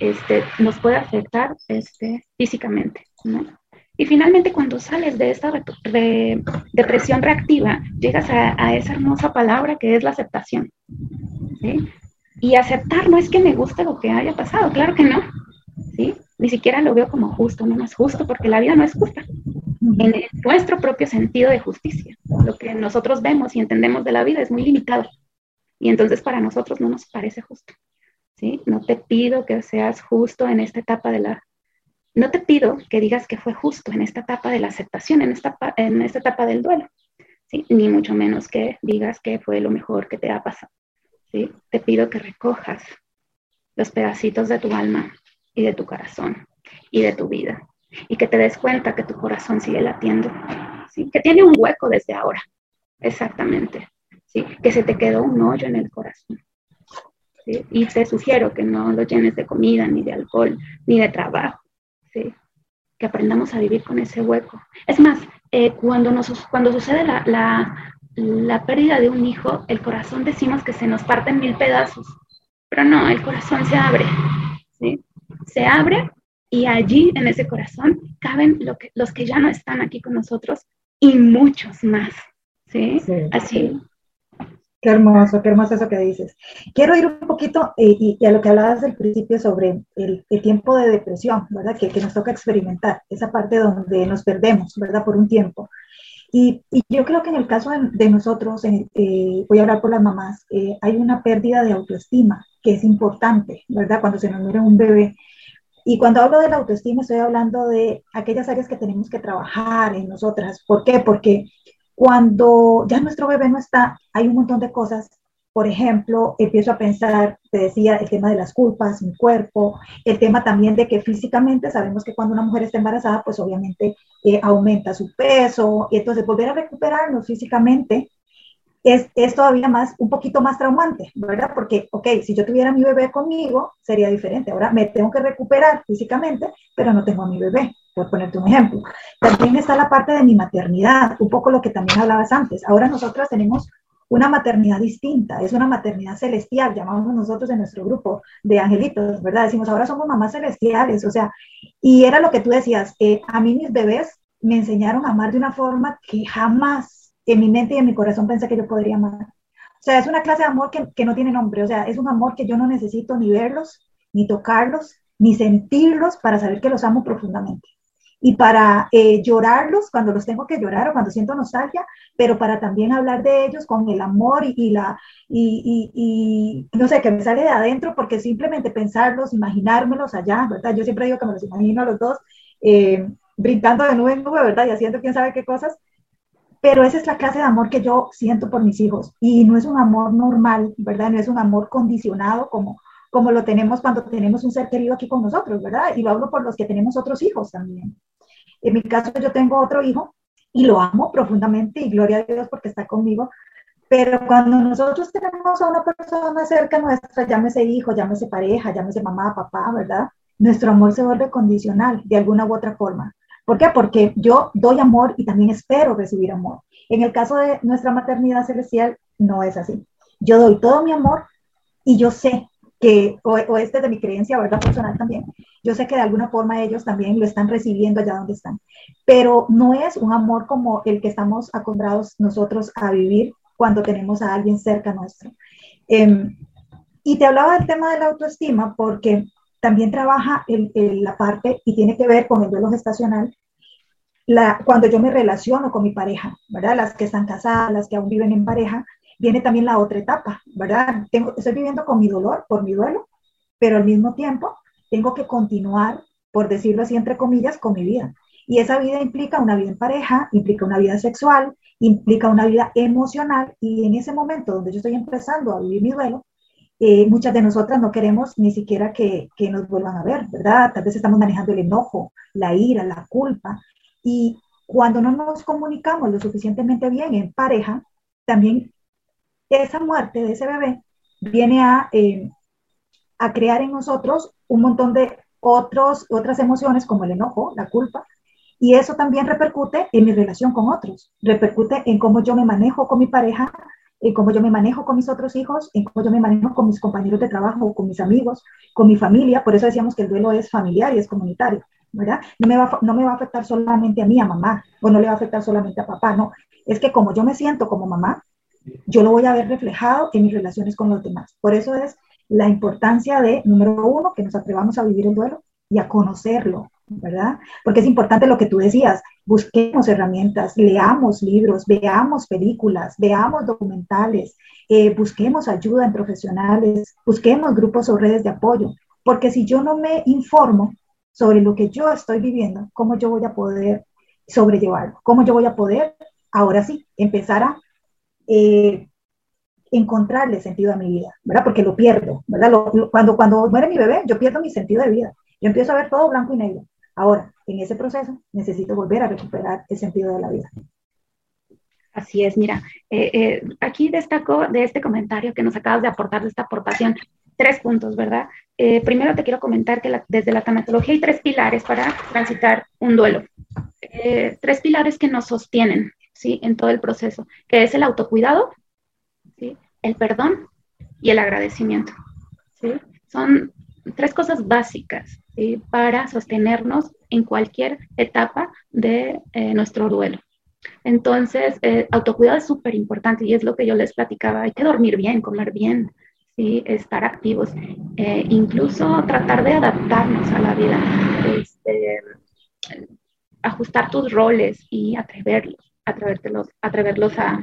este, nos puede afectar este, físicamente. ¿no? Y finalmente, cuando sales de esta depresión reactiva, llegas a, esa hermosa palabra que es la aceptación. Y aceptar no es que me guste lo que haya pasado, claro que no. ¿sí? Ni siquiera lo veo como justo, no es justo, porque la vida no es justa. En nuestro propio sentido de justicia, lo que nosotros vemos y entendemos de la vida es muy limitado. Y entonces para nosotros no nos parece justo. ¿sí? No te pido que seas justo en esta etapa de la no te pido que digas que fue justo en esta etapa de la aceptación, en esta, etapa del duelo, ni mucho menos que digas que fue lo mejor que te ha pasado. ¿sí? Te pido que recojas los pedacitos de tu alma y de tu corazón y de tu vida y que te des cuenta que tu corazón sigue latiendo, que tiene un hueco desde ahora, exactamente, ¿sí? que se te quedó un hoyo en el corazón. Y te sugiero que no lo llenes de comida, ni de alcohol, ni de trabajo, que aprendamos a vivir con ese hueco. Es más, eh, cuando, nos, cuando sucede la, la, la, pérdida de un hijo, el corazón decimos que se nos parte en mil pedazos, pero no, el corazón se abre, ¿sí? Se abre y allí en ese corazón caben lo que, los que ya no están aquí con nosotros y muchos más, ¿sí? sí Así, Qué hermoso, qué hermoso eso que dices. Quiero ir un poquito eh, y, a lo que hablabas del principio sobre el, tiempo de depresión, ¿verdad? Que, que, nos toca experimentar, esa parte donde nos perdemos, ¿verdad? Por un tiempo. Y, y yo creo que en el caso de, nosotros, eh, voy a hablar por las mamás, eh, hay una pérdida de autoestima que es importante, ¿verdad? Cuando se nos muere un bebé. Y cuando hablo de la autoestima, estoy hablando de aquellas áreas que tenemos que trabajar en nosotras. ¿Por qué? Porque cuando ya nuestro bebé no está, hay un montón de cosas. Por ejemplo, empiezo a pensar, te decía, el tema de las culpas, mi cuerpo, el tema también de que físicamente sabemos que cuando una mujer está embarazada, pues obviamente eh, aumenta su peso, y entonces volver a recuperarnos físicamente es, es, todavía más, un poquito más traumante, ¿verdad? Porque, ok, si yo tuviera mi bebé conmigo, sería diferente. Ahora me tengo que recuperar físicamente, pero no tengo a mi bebé, por ponerte un ejemplo. También está la parte de mi maternidad, un poco lo que también hablabas antes. Ahora nosotras tenemos una maternidad distinta, es una maternidad celestial, llamamos nosotros en nuestro grupo de angelitos, ¿verdad? Decimos, ahora somos mamás celestiales, o sea, y era lo que tú decías, eh, a mí mis bebés me enseñaron a amar de una forma que jamás en mi mente y en mi corazón pensé que yo podría amar. O sea, es una clase de amor que, que no tiene nombre, o sea, es un amor que yo no necesito ni verlos, ni tocarlos, ni sentirlos para saber que los amo profundamente y para eh, llorarlos cuando los tengo que llorar o cuando siento nostalgia, pero para también hablar de ellos con el amor y, la, y, y, no sé, que me sale de adentro, porque simplemente pensarlos, imaginármelos allá, ¿verdad? Yo siempre digo que me los imagino a los dos eh, brincando de nube en nube, ¿verdad? Y haciendo quién sabe qué cosas. Pero esa es la clase de amor que yo siento por mis hijos. Y no es un amor normal, ¿verdad? No es un amor condicionado como, como lo tenemos cuando tenemos un ser querido aquí con nosotros, ¿verdad? Y lo hablo por los que tenemos otros hijos también. En mi caso, yo tengo otro hijo y lo amo profundamente y gloria a Dios porque está conmigo. Pero cuando nosotros tenemos a una persona cerca nuestra, llámese hijo, llámese pareja, llámese mamá, papá, ¿verdad? Nuestro amor se vuelve condicional de alguna u otra forma. ¿Por qué? Porque yo doy amor y también espero recibir amor. En el caso de nuestra maternidad celestial, no es así. Yo doy todo mi amor y yo sé que, o, o este de mi creencia, ¿verdad? Personal también, yo sé que de alguna forma ellos también lo están recibiendo allá donde están, pero no es un amor como el que estamos acostumbrados nosotros a vivir cuando tenemos a alguien cerca nuestro. Em, y te hablaba del tema de la autoestima porque también trabaja la parte y tiene que ver con el duelo gestacional la, cuando yo me relaciono con mi pareja, ¿verdad? Las que están casadas, las que aún viven en pareja, viene también la otra etapa, ¿verdad? Tengo, estoy viviendo con mi dolor por mi duelo, pero al mismo tiempo tengo que continuar, por decirlo así, entre comillas, con mi vida. Y esa vida implica una vida en pareja, implica una vida sexual, implica una vida emocional. Y en ese momento donde yo estoy empezando a vivir mi duelo, eh, muchas de nosotras no queremos ni siquiera que, que, nos vuelvan a ver, ¿verdad? Tal vez estamos manejando el enojo, la ira, la culpa. Y cuando no nos comunicamos lo suficientemente bien en pareja, también esa muerte de ese bebé viene a, eh, a crear en nosotros un montón de otros, otras emociones como el enojo, la culpa, y eso también repercute en mi relación con otros, repercute en cómo yo me manejo con mi pareja, en cómo yo me manejo con mis otros hijos, en cómo yo me manejo con mis compañeros de trabajo, con mis amigos, con mi familia. Por eso decíamos que el duelo es familiar y es comunitario, ¿verdad? No me va, no me va a afectar solamente a mí, a mamá, o no le va a afectar solamente a papá, no. Es que como yo me siento como mamá, yo lo voy a ver reflejado en mis relaciones con los demás. Por eso es la importancia de, número uno, que nos atrevamos a vivir el duelo y a conocerlo, ¿verdad? Porque es importante lo que tú decías, busquemos herramientas, leamos libros, veamos películas, veamos documentales, eh, busquemos ayuda en profesionales, busquemos grupos o redes de apoyo, porque si yo no me informo sobre lo que yo estoy viviendo, ¿cómo yo voy a poder sobrellevarlo? ¿Cómo yo voy a poder, ahora sí, empezar a eh, encontrarle sentido a mi vida, ¿verdad? Porque lo pierdo, ¿verdad? cuando, cuando muere mi bebé, yo pierdo mi sentido de vida. Yo empiezo a ver todo blanco y negro. Ahora, en ese proceso, necesito volver a recuperar el sentido de la vida. Así es, mira, eh, eh, aquí destaco de este comentario que nos acabas de aportar, de esta aportación, tres puntos, ¿verdad? Eh, primero te quiero comentar que desde la tanatología hay tres pilares para transitar un duelo. tres pilares que nos sostienen, ¿sí? En todo el proceso, que es el autocuidado, ¿sí? el perdón y el agradecimiento. ¿sí? Son tres cosas básicas para sostenernos en cualquier etapa de eh, nuestro duelo. Entonces, eh, autocuidado es súper importante y es lo que yo les platicaba. Hay que dormir bien, comer bien, estar activos, eh, incluso tratar de adaptarnos a la vida, este, ajustar tus roles y atreverlos atreverlos, atreverlos a,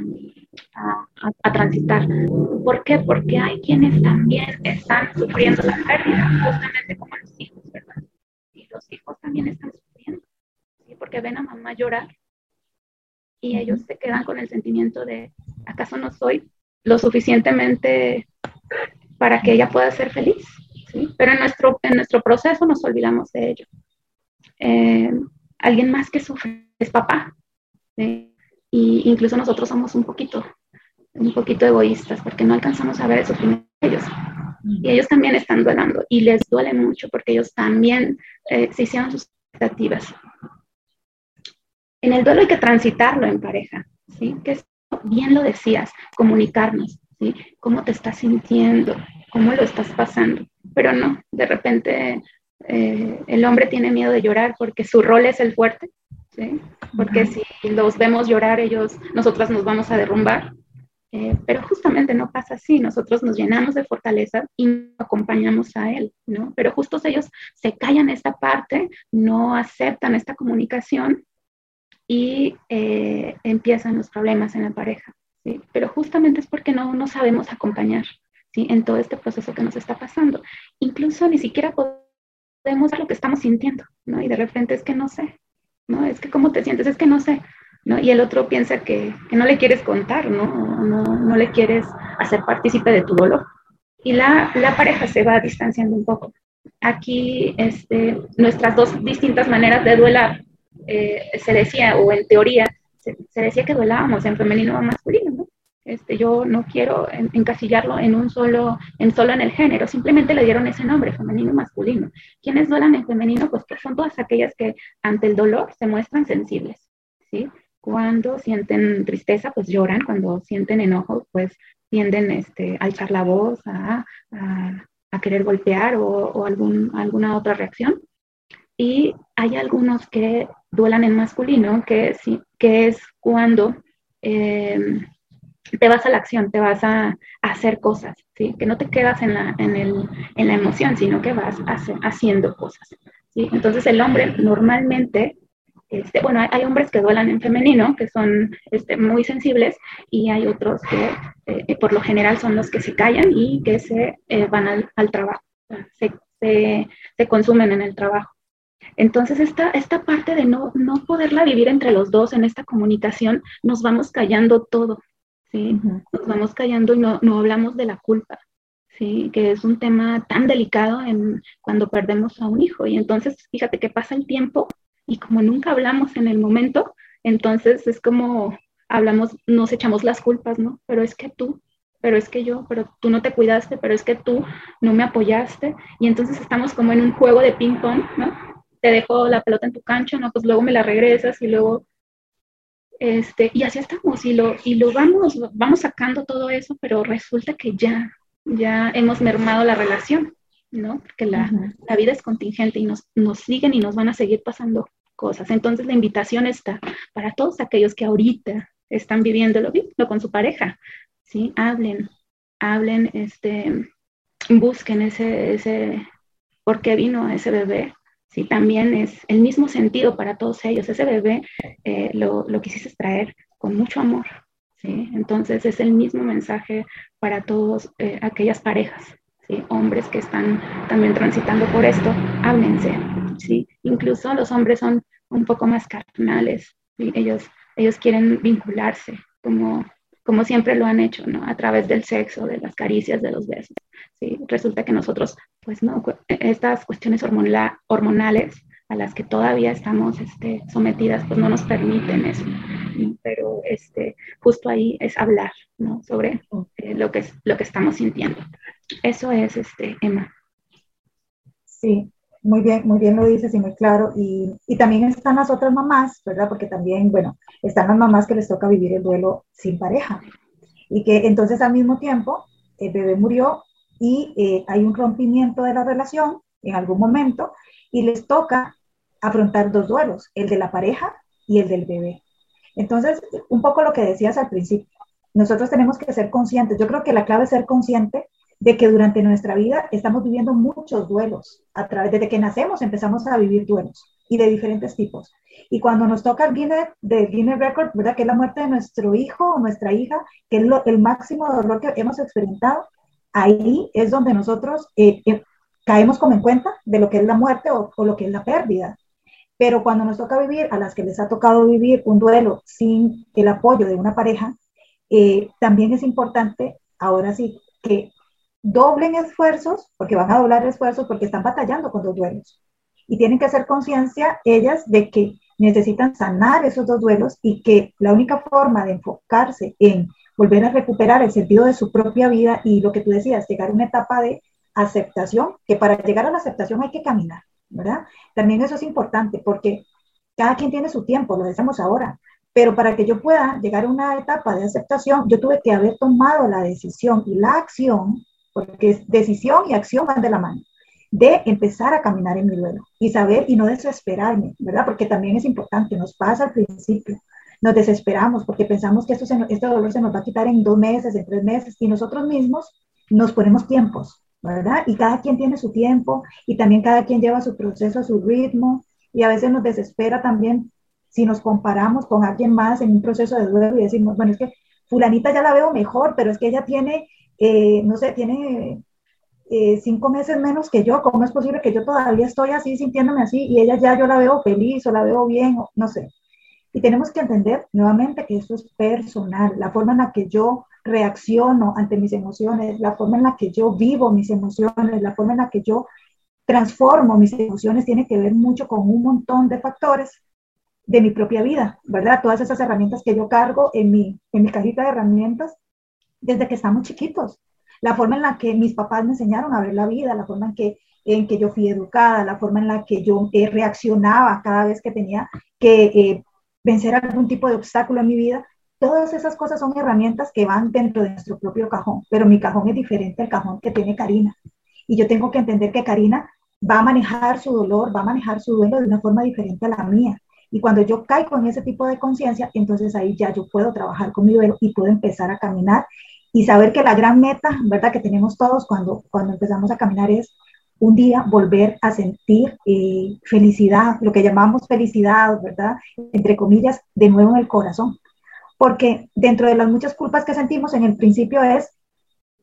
a, transitar. ¿Por qué? Porque hay quienes también están sufriendo la pérdida, justamente como los hijos, ¿verdad? Y los hijos también están sufriendo, ¿sí? porque ven a mamá llorar y ellos se quedan con el sentimiento de, ¿acaso no soy lo suficientemente para que ella pueda ser feliz. ¿sí? Pero en nuestro, en nuestro proceso nos olvidamos de ello. Eh, alguien más que sufre es papá. ¿sí? Y incluso nosotros somos un poquito, un poquito egoístas porque no alcanzamos a ver sufrimiento de ellos. Y ellos también están duelando y les duele mucho porque ellos también eh, se hicieron sus expectativas. En el duelo hay que transitarlo en pareja, ¿sí? Que bien lo decías, comunicarnos, ¿sí? ¿Cómo te estás sintiendo? ¿Cómo lo estás pasando? Pero no, de repente eh, el hombre tiene miedo de llorar porque su rol es el fuerte, ¿sí? Porque si los vemos llorar, ellos, nosotras nos vamos a derrumbar. Eh, pero justamente no pasa así, nosotros nos llenamos de fortaleza y acompañamos a él, ¿no? Pero justo ellos se callan esta parte, no aceptan esta comunicación y eh, empiezan los problemas en la pareja, ¿sí? Pero justamente es porque no, no sabemos acompañar, ¿sí? En todo este proceso que nos está pasando. Incluso ni siquiera podemos ver lo que estamos sintiendo, ¿no? Y de repente es que no sé, Es que cómo te sientes, es que no sé, ¿no? Y el otro piensa que, que no le quieres contar, ¿no? ¿no? No le quieres hacer partícipe de tu dolor. Y la, la pareja se va distanciando un poco. Aquí este, nuestras dos distintas maneras de duelar eh, se decía, o en teoría, se, decía que duelábamos en femenino o masculino, ¿no? Este, yo no quiero encasillarlo en un solo, en solo en el género, simplemente le dieron ese nombre, femenino masculino. ¿Quiénes duelan en femenino? Pues son todas aquellas que ante el dolor se muestran sensibles, ¿sí? Cuando sienten tristeza, pues lloran, cuando sienten enojo, pues tienden este, a echar la voz, a, a, querer golpear o, o algún, alguna otra reacción. Y hay algunos que duelan en masculino, que, sí, que es cuando em, te vas a la acción, te vas a, hacer cosas, ¿sí? que no te quedas en la, en el, en la emoción, sino que vas haciendo cosas. ¿sí? Entonces el hombre normalmente este, bueno, hay, hombres que duelan en femenino, que son este, muy sensibles, y hay otros que eh, por lo general son los que se callan y que se eh, van al, trabajo, se, se, consumen en el trabajo. Entonces, esta, esta parte de no, no poderla vivir entre los dos en esta comunicación, nos vamos callando todo, ¿sí? Nos vamos callando y no, no hablamos de la culpa, ¿sí? Que es un tema tan delicado en, cuando perdemos a un hijo. Y entonces, fíjate que pasa el tiempo y como nunca hablamos en el momento, entonces es como hablamos, nos echamos las culpas, ¿no? Pero es que tú, pero es que yo, pero tú no te cuidaste, pero es que tú no me apoyaste. Y entonces estamos como en un juego de ping-pong, ¿no? Te dejo la pelota en tu cancha, ¿no? Pues luego me la regresas y luego, este, y así estamos y lo, y lo vamos, vamos sacando todo eso, pero resulta que ya, ya hemos mermado la relación, ¿no? Porque la, la vida es contingente y nos, nos siguen y nos van a seguir pasando cosas. Entonces la invitación está para todos aquellos que ahorita están viviéndolo, con su pareja, ¿sí? Hablen, hablen, este, busquen ese, ese, por qué vino ese bebé, ¿sí? También es el mismo sentido para todos ellos. Ese bebé eh, lo, lo quisiste traer con mucho amor, ¿sí? Entonces es el mismo mensaje para todas eh, aquellas parejas, ¿sí? Hombres que están también transitando por esto, háblense, ¿sí? Incluso los hombres son un poco más carnales, ellos, ellos quieren vincularse como, como siempre lo han hecho, ¿no? A través del sexo, de las caricias, de los besos. ¿sí? Resulta que nosotros, pues no, estas cuestiones hormonales a las que todavía estamos este, sometidas, pues no nos permiten eso. Pero este, justo ahí es hablar ¿no? sobre eh, lo, que, lo que estamos sintiendo. Eso es, este, Emma. Sí, muy bien, muy bien lo dices y muy claro. Y, y, también están las otras mamás, ¿verdad? Porque también, bueno, están las mamás que les toca vivir el duelo sin pareja. Y que entonces al mismo tiempo el bebé murió y eh, hay un rompimiento de la relación en algún momento y les toca afrontar dos duelos, el de la pareja y el del bebé. Entonces, un poco lo que decías al principio, nosotros tenemos que ser conscientes. Yo creo que la clave es ser consciente de que durante nuestra vida estamos viviendo muchos duelos. A través, desde que nacemos empezamos a vivir duelos y de diferentes tipos. Y cuando nos toca el Guinness, de Guinness Record, ¿verdad? Que es la muerte de nuestro hijo o nuestra hija, que es el máximo dolor que hemos experimentado, ahí es donde nosotros eh, eh, caemos como en cuenta de lo que es la muerte o, lo que es la pérdida. Pero cuando nos toca vivir, a las que les ha tocado vivir un duelo sin el apoyo de una pareja, eh, también es importante, ahora sí, que doblen esfuerzos, porque van a doblar esfuerzos porque están batallando con los duelos. Y tienen que hacer conciencia ellas de que necesitan sanar esos dos duelos y que la única forma de enfocarse en volver a recuperar el sentido de su propia vida y lo que tú decías, llegar a una etapa de aceptación, que para llegar a la aceptación hay que caminar, ¿verdad? También eso es importante porque cada quien tiene su tiempo, lo decimos ahora, pero para que yo pueda llegar a una etapa de aceptación, yo tuve que haber tomado la decisión y la acción, porque decisión y acción van de la mano, de empezar a caminar en mi duelo y saber y no desesperarme, ¿verdad? Porque también es importante, nos pasa al principio, nos desesperamos porque pensamos que esto este dolor se nos va a quitar en dos meses, en tres meses, y nosotros mismos nos ponemos tiempos, ¿verdad? Y cada quien tiene su tiempo y también cada quien lleva su proceso a su ritmo y a veces nos desespera también si nos comparamos con alguien más en un proceso de duelo y decimos, bueno, es que fulanita ya la veo mejor, pero es que ella tiene, eh, no sé, tiene eh, cinco meses menos que yo, ¿cómo es posible que yo todavía estoy así, sintiéndome así, y ella ya yo la veo feliz o la veo bien, o, no sé. Y tenemos que entender nuevamente que eso es personal, la forma en la que yo reacciono ante mis emociones, la forma en la que yo vivo mis emociones, la forma en la que yo transformo mis emociones tiene que ver mucho con un montón de factores de mi propia vida, ¿verdad? Todas esas herramientas que yo cargo en mi, en mi cajita de herramientas desde que estamos chiquitos. La forma en la que mis papás me enseñaron a ver la vida, la forma en que, en que yo fui educada, la forma en la que yo eh, reaccionaba cada vez que tenía que eh, vencer algún tipo de obstáculo en mi vida, Todas esas cosas son herramientas que van dentro de nuestro propio cajón, pero mi cajón es diferente al cajón que tiene Karina. Y yo tengo que entender que Karina va a manejar su dolor, va a manejar su duelo de una forma diferente a la mía. Y cuando yo caigo en ese tipo de conciencia, entonces ahí ya yo puedo trabajar con mi duelo y puedo empezar a caminar y saber que la gran meta, ¿verdad?, que tenemos todos cuando, cuando empezamos a caminar es un día volver a sentir eh, felicidad, lo que llamamos felicidad, ¿verdad?, entre comillas, de nuevo en el corazón porque dentro de las muchas culpas que sentimos en el principio es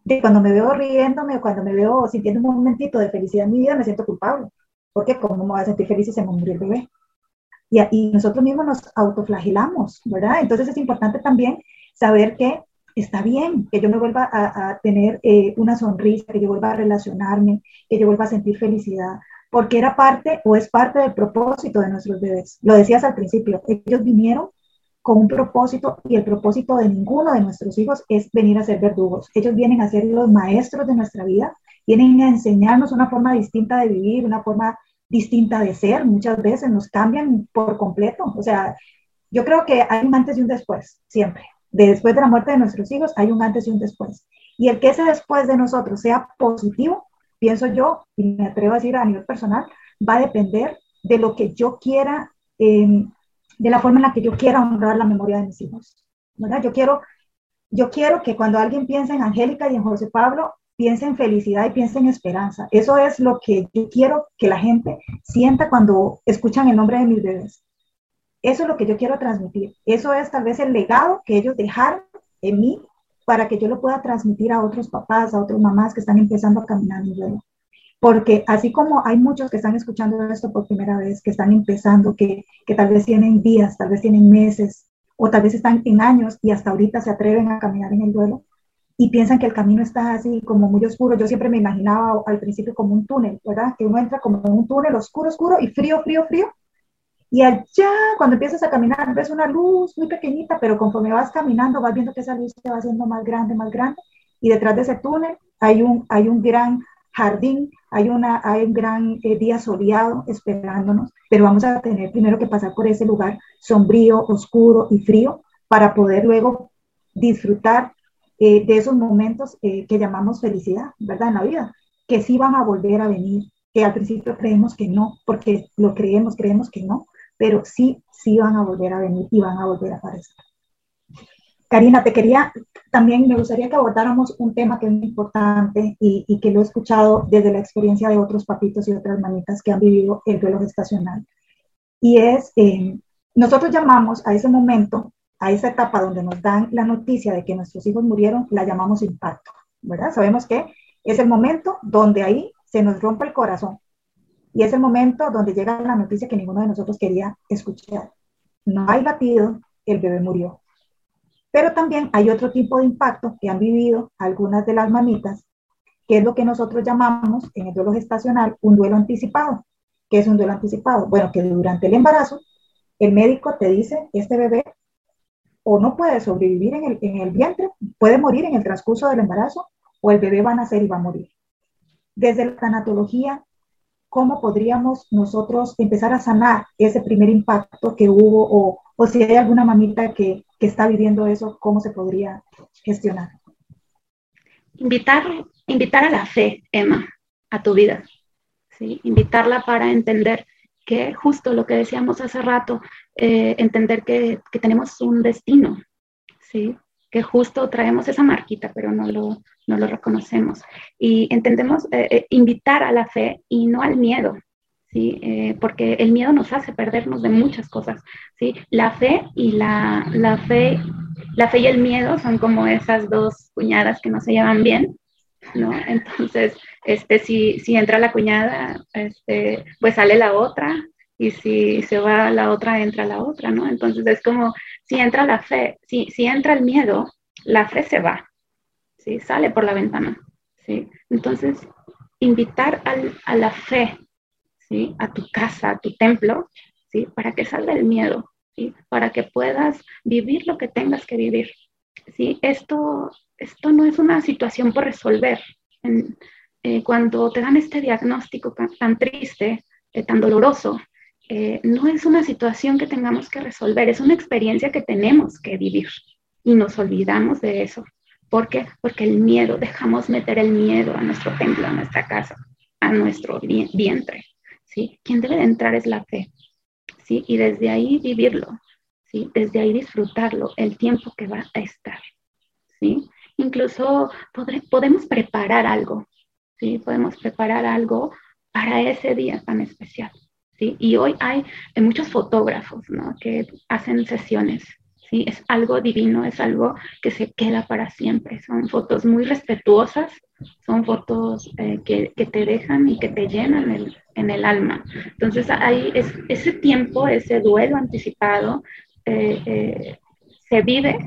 de cuando me veo riéndome o cuando me veo sintiendo un momentito de felicidad en mi vida, me siento culpable, porque ¿cómo me voy a sentir feliz si se me murió el bebé? Y, y nosotros mismos nos autoflagelamos, ¿verdad? Entonces es importante también saber que está bien que yo me vuelva a, tener eh, una sonrisa, que yo vuelva a relacionarme, que yo vuelva a sentir felicidad, porque era parte o es parte del propósito de nuestros bebés. Lo decías al principio, ellos vinieron con un propósito y el propósito de ninguno de nuestros hijos es venir a ser verdugos. Ellos vienen a ser los maestros de nuestra vida, vienen a enseñarnos una forma distinta de vivir, una forma distinta de ser. Muchas veces nos cambian por completo. O sea, yo creo que hay un antes y un después, siempre. Después de la muerte de nuestros hijos hay un antes y un después. Y el que ese después de nosotros sea positivo, pienso yo, y me atrevo a decir a nivel personal, va a depender de lo que yo quiera eh, de la forma en la que yo quiera honrar la memoria de mis hijos. ¿verdad? Yo quiero, yo quiero que cuando alguien piense en Angélica y en José Pablo, piense en felicidad y piense en esperanza. Eso es lo que yo quiero que la gente sienta cuando escuchan el nombre de mis bebés. Eso es lo que yo quiero transmitir. Eso es tal vez el legado que ellos dejaron en mí para que yo lo pueda transmitir a otros papás, a otras mamás que están empezando a caminar mi duelo. Porque así como hay muchos que están escuchando esto por primera vez, que están empezando, que, que tal vez tienen días, tal vez tienen meses, o tal vez están en años y hasta ahorita se atreven a caminar en el duelo y piensan que el camino está así como muy oscuro. Yo siempre me imaginaba al principio como un túnel, ¿verdad? Que uno entra como en un túnel oscuro, oscuro y frío, frío, frío. Y allá, cuando empiezas a caminar, ves una luz muy pequeñita, pero conforme vas caminando, vas viendo que esa luz se va haciendo más grande, más grande. Y detrás de ese túnel hay un, hay un gran jardín, hay, una, hay un gran eh, día soleado esperándonos, pero vamos a tener primero que pasar por ese lugar sombrío, oscuro y frío para poder luego disfrutar eh, de esos momentos eh, que llamamos felicidad, ¿verdad? En la vida, que sí van a volver a venir, que al principio creemos que no, porque lo creemos, creemos que no, pero sí, sí van a volver a venir y van a volver a aparecer. Karina, te quería, también me gustaría que abordáramos un tema que es muy importante y, que lo he escuchado desde la experiencia de otros papitos y otras mamitas que han vivido el duelo gestacional. Y es, eh, nosotros llamamos a ese momento, a esa etapa donde nos dan la noticia de que nuestros hijos murieron, la llamamos impacto, ¿verdad? Sabemos que es el momento donde ahí se nos rompe el corazón y es el momento donde llega la noticia que ninguno de nosotros quería escuchar. No hay latido, el bebé murió. Pero también hay otro tipo de impacto que han vivido algunas de las mamitas, que es lo que nosotros llamamos en el duelo gestacional un duelo anticipado. ¿Qué es un duelo anticipado? Bueno, que durante el embarazo el médico te dice, este bebé o no puede sobrevivir en el, en el vientre, puede morir en el transcurso del embarazo, o el bebé va a nacer y va a morir. Desde la tanatología, ¿cómo podríamos nosotros empezar a sanar ese primer impacto que hubo o, o si hay alguna mamita que, que, está viviendo eso, cómo se podría gestionar? Invitar, invitar a la fe, Emma, a tu vida. ¿sí? Invitarla para entender que justo lo que decíamos hace rato, eh, entender que, que, tenemos un destino, ¿sí? Que justo traemos esa marquita, pero no lo, no lo reconocemos. Y entendemos eh, eh, invitar a la fe y no al miedo, ¿sí? Eh, porque el miedo nos hace perdernos de muchas cosas, ¿sí? La fe y la, la, fe, la fe y el miedo son como esas dos cuñadas que no se llevan bien, ¿no? Entonces, este, si, si entra la cuñada, este, pues sale la otra, y si se va la otra, entra la otra, ¿no? Entonces es como, si entra la fe, si, si entra el miedo, la fe se va, ¿sí? Sale por la ventana, ¿sí? Entonces, invitar a la fe, ¿sí? A tu casa, a tu templo, ¿sí? Para que salga el miedo, ¿sí? Para que puedas vivir lo que tengas que vivir, ¿sí? Esto, esto no es una situación por resolver. Eh, cuando te dan este diagnóstico tan, triste, eh, tan doloroso, eh, no es una situación que tengamos que resolver, es una experiencia que tenemos que vivir y nos olvidamos de eso. ¿Por qué? Porque el miedo, dejamos meter el miedo a nuestro templo, a nuestra casa, a nuestro vientre. ¿sí? Quien debe de entrar es la fe. ¿sí? Y desde ahí vivirlo, ¿sí? desde ahí disfrutarlo el tiempo que va a estar. ¿sí? Incluso podemos preparar algo, ¿sí? podemos preparar algo para ese día tan especial. Y hoy hay muchos fotógrafos que hacen sesiones ¿sí? Es algo divino, es algo que se queda para siempre. Son fotos muy respetuosas, son fotos eh, que, te dejan y que te llenan en el alma. Entonces, es, ese tiempo, ese duelo anticipado, eh, eh, se vive,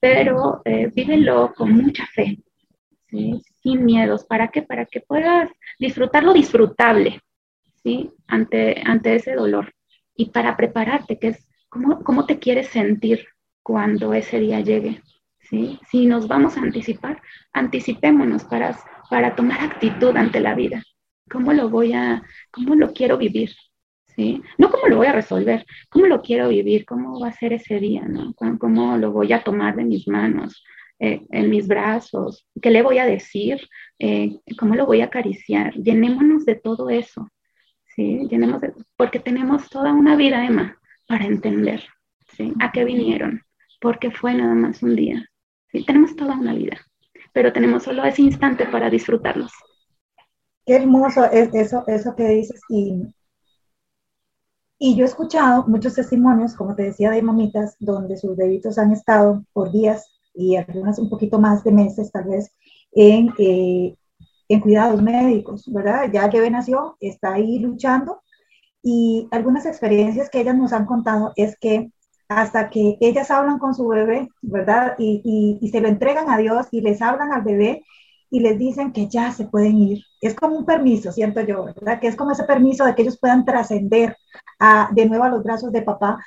pero vívelo con mucha fe, sin miedos. ¿Para qué? Para que puedas disfrutar lo disfrutable, ¿sí? Ante, ante ese dolor. Y para prepararte, que es ¿Cómo, te quieres sentir cuando ese día llegue? ¿Sí? Si nos vamos a anticipar, anticipémonos para, para tomar actitud ante la vida. ¿Cómo lo voy a, cómo lo quiero vivir? ¿Sí? No cómo lo voy a resolver, cómo lo quiero vivir, cómo va a ser ese día, ¿no? ¿Cómo lo voy a tomar de mis manos, eh, en mis brazos? ¿Qué le voy a decir? Eh, ¿Cómo lo voy a acariciar? Llenémonos de todo eso, ¿sí? Llenemos porque tenemos toda una vida, Emma, para entender ¿sí? a qué vinieron, porque fue nada más un día. ¿sí? Tenemos toda una vida, pero tenemos solo ese instante para disfrutarlos. Qué hermoso es eso, eso que dices. Y, y yo he escuchado muchos testimonios, como te decía, de mamitas, donde sus bebitos han estado por días y algunas un poquito más de meses, tal vez, en, eh, en cuidados médicos, ¿verdad? Ya bebé nació, está ahí luchando y algunas experiencias que ellas nos han contado es que hasta que ellas hablan con su bebé, ¿verdad? Y, y, se lo entregan a Dios y les hablan al bebé y les dicen que ya se pueden ir. Es como un permiso, siento yo, ¿verdad? Que es como ese permiso de que ellos puedan trascender de nuevo a los brazos de papá.